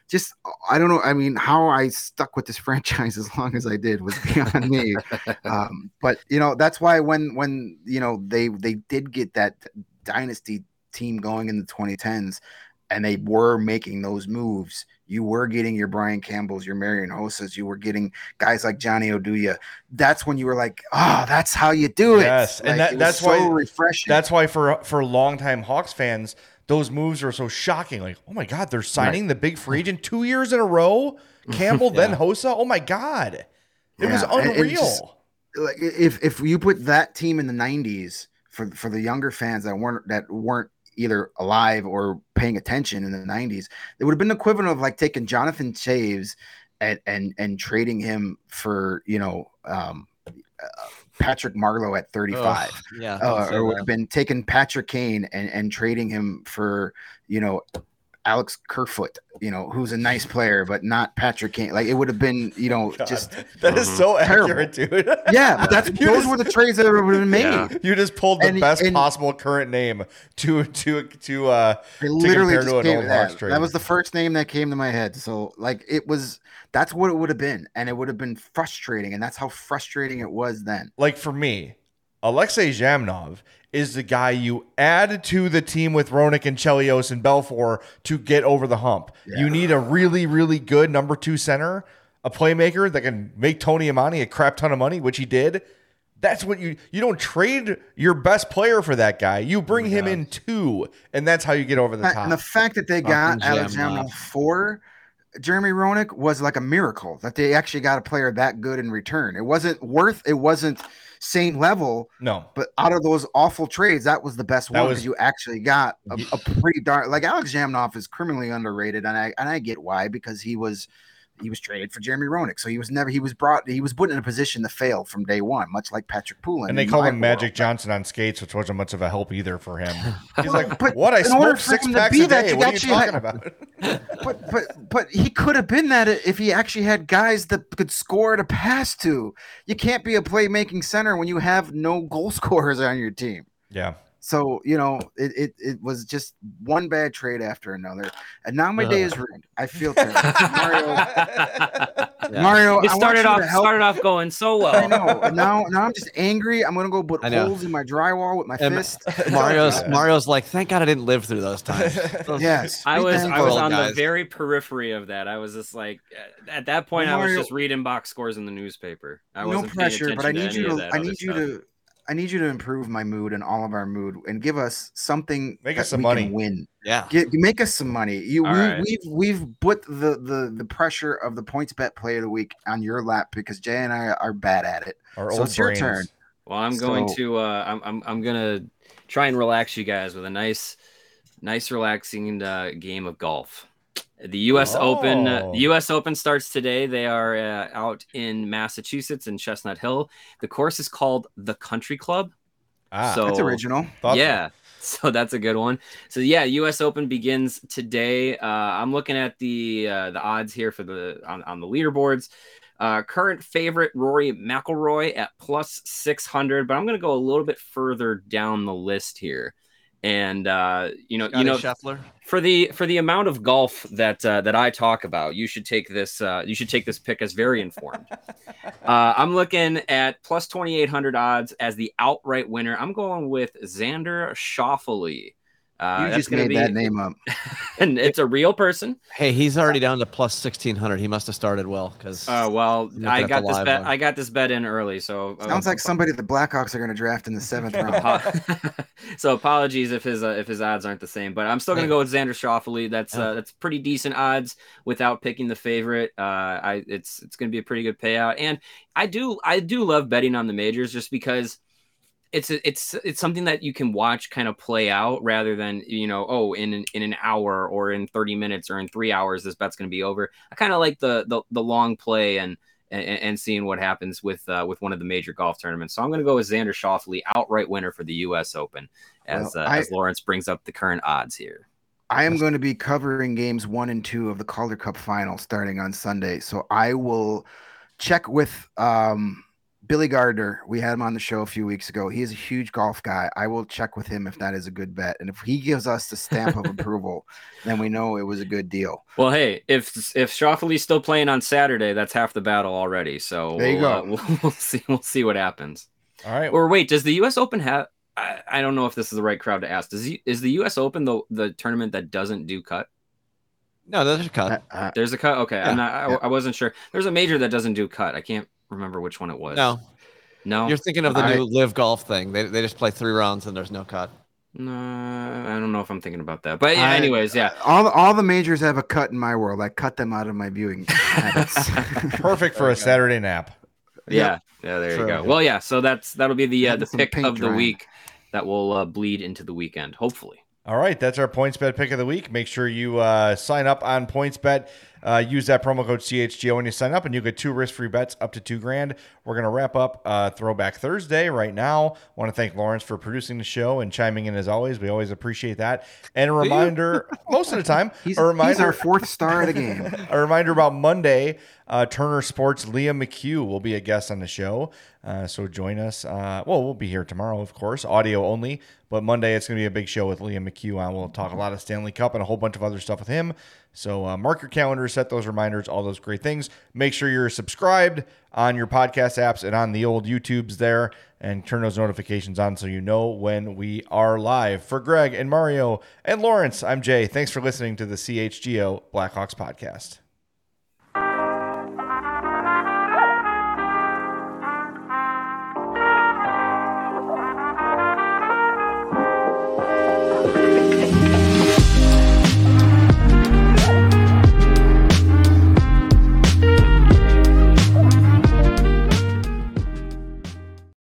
Just I don't know. I mean, how I stuck with this franchise as long as I did was beyond me. Um, but you know that's why when when you know they they did get that dynasty team going in the 2010s and they were making those moves you were getting your brian campbells your marian hossas you were getting guys like johnny oduya that's when you were like oh that's how you do it Yes, and that- it was that's so why- refreshing That's why for for longtime Hawks fans, those moves are so shocking. Like, oh my God, they're signing the big free agent two years in a row. Campbell, then Yeah. Hossa. Oh my God, it was Yeah, and unreal. just- like if if you put that team in the 90s for for the younger fans that weren't that weren't either alive or paying attention in the 90s it would have been the equivalent of like taking jonathan toews and and and trading him for you know um uh, patrick marleau at 35 Ugh, yeah. uh, or would have been taking Patrick Kane and, and trading him for, you know, Alex Kerfoot, you know, who's a nice player, but not Patrick Kane. Like it would have been, you know, God, just that is so Terrible. accurate, dude. yeah. But that's You those just- were the trades that would have been made. Yeah. You just pulled the And- best and- possible current name to to to uh I literally compare just to an old that, Hawks trade. that was the first name that came to my head. So like it was that's what it would have been, and it would have been frustrating, and that's how frustrating it was then. like for me, Alexei Zhamnov is the guy you add to the team with Roenick and Chelios and Belfour to get over the hump. You need a really, really good number two center, a playmaker that can make Tony Amonte a crap ton of money, which he did. That's what you you don't trade your best player for that guy. You bring him in two, and that's how you get over the top. And the fact that they got Fucking Alex jam Zamno off. for Jeremy Roenick was like a miracle that they actually got a player that good in return. It wasn't worth. It wasn't same level, no, but out of those awful trades, that was the best That one because you actually got a, a pretty darn like Alex Zhamnov is criminally underrated, and I and I get why because he was he was traded for Jeremy Roenick, so he was never he was brought he was put in a position to fail from day one, much like Patrick Poulin. and they call him Magic world. Johnson on skates, which wasn't much of a help either for him. He's like, But "What? I in smoked six packs be a day. you What are you talking had- about?" but but but he could have been that if he actually had guys that could score to pass to. You can't be a playmaking center when you have no goal scorers on your team. yeah, So you know, it, it it was just one bad trade after another, and now my day is ruined. I feel terrible. Mario, Yeah. Mario, It I want started you off to help. started off going so well. I know. and Now, now I'm just angry. I'm gonna go put holes in my drywall with my And fist. Mario's Mario's like, thank God I didn't live through those times. Those- Yes, I was I was old on the very periphery of that. I was just like at that point I was just reading box scores in the newspaper. I no wasn't paying pressure, but I need you to. I need you stuff. to. I need you to improve my mood and all of our mood, and give us something. Make that us some we money. Can win. yeah. Get, make us some money. You, All we, right. we've we've put the, the the pressure of the PointsBet play of the week on your lap because Jay and I are bad at it. Our So old it's your turn. Well, I'm going So- to uh I'm I'm I'm gonna try and relax you guys with a nice nice relaxing uh, game of golf. The U.S. Open, uh, Oh. the U.S. Open starts today. They are uh, out in Massachusetts in Chestnut Hill. The course is called the Country Club. Ah, So- That's original. Yeah. So that's a good one. So yeah, U.S. Open begins today. Uh, I'm looking at the uh, the odds here for the on, on the leaderboards. Uh, current favorite Rory McIlroy at plus 600, but I'm going to go a little bit further down the list here. And uh, you know, you know, Scheffler. for the for the amount of golf that uh, that I talk about, you should take this uh, you should take this pick as very informed. uh, I'm looking at plus 2800 odds as the outright winner. I'm going with Xander Schauffele. Uh, you just made be, that name up. and it's a real person. Hey, he's already down to plus sixteen hundred. He must have started well because Uh, well, I got this bet. one. I got this bet in early, so uh, Sounds like somebody the Blackhawks are going to draft in the seventh round. So apologies if his uh, if his odds aren't the same, but I'm still gonna Hey. go with Xander Schauffele. That's Yeah. uh, that's pretty decent odds without picking the favorite. Uh, I it's it's gonna be a pretty good payout, and I do I do love betting on the majors just because it's it's it's something that you can watch kind of play out rather than you know oh in an, in an hour or in 30 minutes or in three hours this bet's gonna be over. I kind of like the, the the long play and and, and seeing what happens with uh, with one of the major golf tournaments. So I'm going to go with Xander Schauffele, outright winner for the U.S. Open, as Well, uh, I- as Lawrence brings up the current odds here. I am going to be covering games one and two of the Calder Cup final starting on Sunday. So I will check with um, Billy Gardner. We had him on the show a few weeks ago. He is a huge golf guy. I will check with him if that is a good bet. And if he gives us the stamp of approval, then we know it was a good deal. Well, hey, if if Schauffele's still playing on Saturday, that's half the battle already. So There you we'll, uh, go. we'll, we'll see. We'll see what happens. All right. Or wait, does the U.S. Open have? I, I don't know if this is the right crowd to ask. Does he, is the U.S. Open the the tournament that doesn't do cut? no, there's a cut. Uh, uh, There's a cut. Okay, I'm Yeah, not. I, yeah. I wasn't sure. There's a major that doesn't do cut. I can't remember which one it was. no, no, you're thinking of the I- new LIV golf thing. They, they just play three rounds and there's no cut. No, I don't know if I'm thinking about that. But yeah, I- anyways, yeah. all all the majors have a cut in my world. I cut them out of my viewing. Perfect for a Saturday nap. Yeah. Yeah, there you go. Well, yeah, so that's that'll be the uh, the pick of the drying. week that will uh, bleed into the weekend, hopefully. All right, that's our PointsBet pick of the week. Make sure you uh, sign up on PointsBet. Uh, use that promo code CHGO when you sign up, and you get two risk free bets up to two grand. We're gonna wrap up uh, Throwback Thursday right now. Want to thank Lawrence for producing the show and chiming in as always. We always appreciate that. And a reminder, most of the time, he's, a he's reminder, our fourth star of the game. a reminder about Monday. Uh, Turner Sports Liam McHugh will be a guest on the show. Uh, so join us. Uh, well, we'll be here tomorrow, of course, audio only. But Monday, it's going to be a big show with Liam McHugh on. We'll talk a lot of Stanley Cup and a whole bunch of other stuff with him. So uh, mark your calendar, set those reminders, all those great things. Make sure you're subscribed on your podcast apps and on the old YouTubes there, and turn those notifications on so you know when we are live. For Greg and Mario and Lawrence, I'm Jay. Thanks for listening to the CHGO Blackhawks podcast.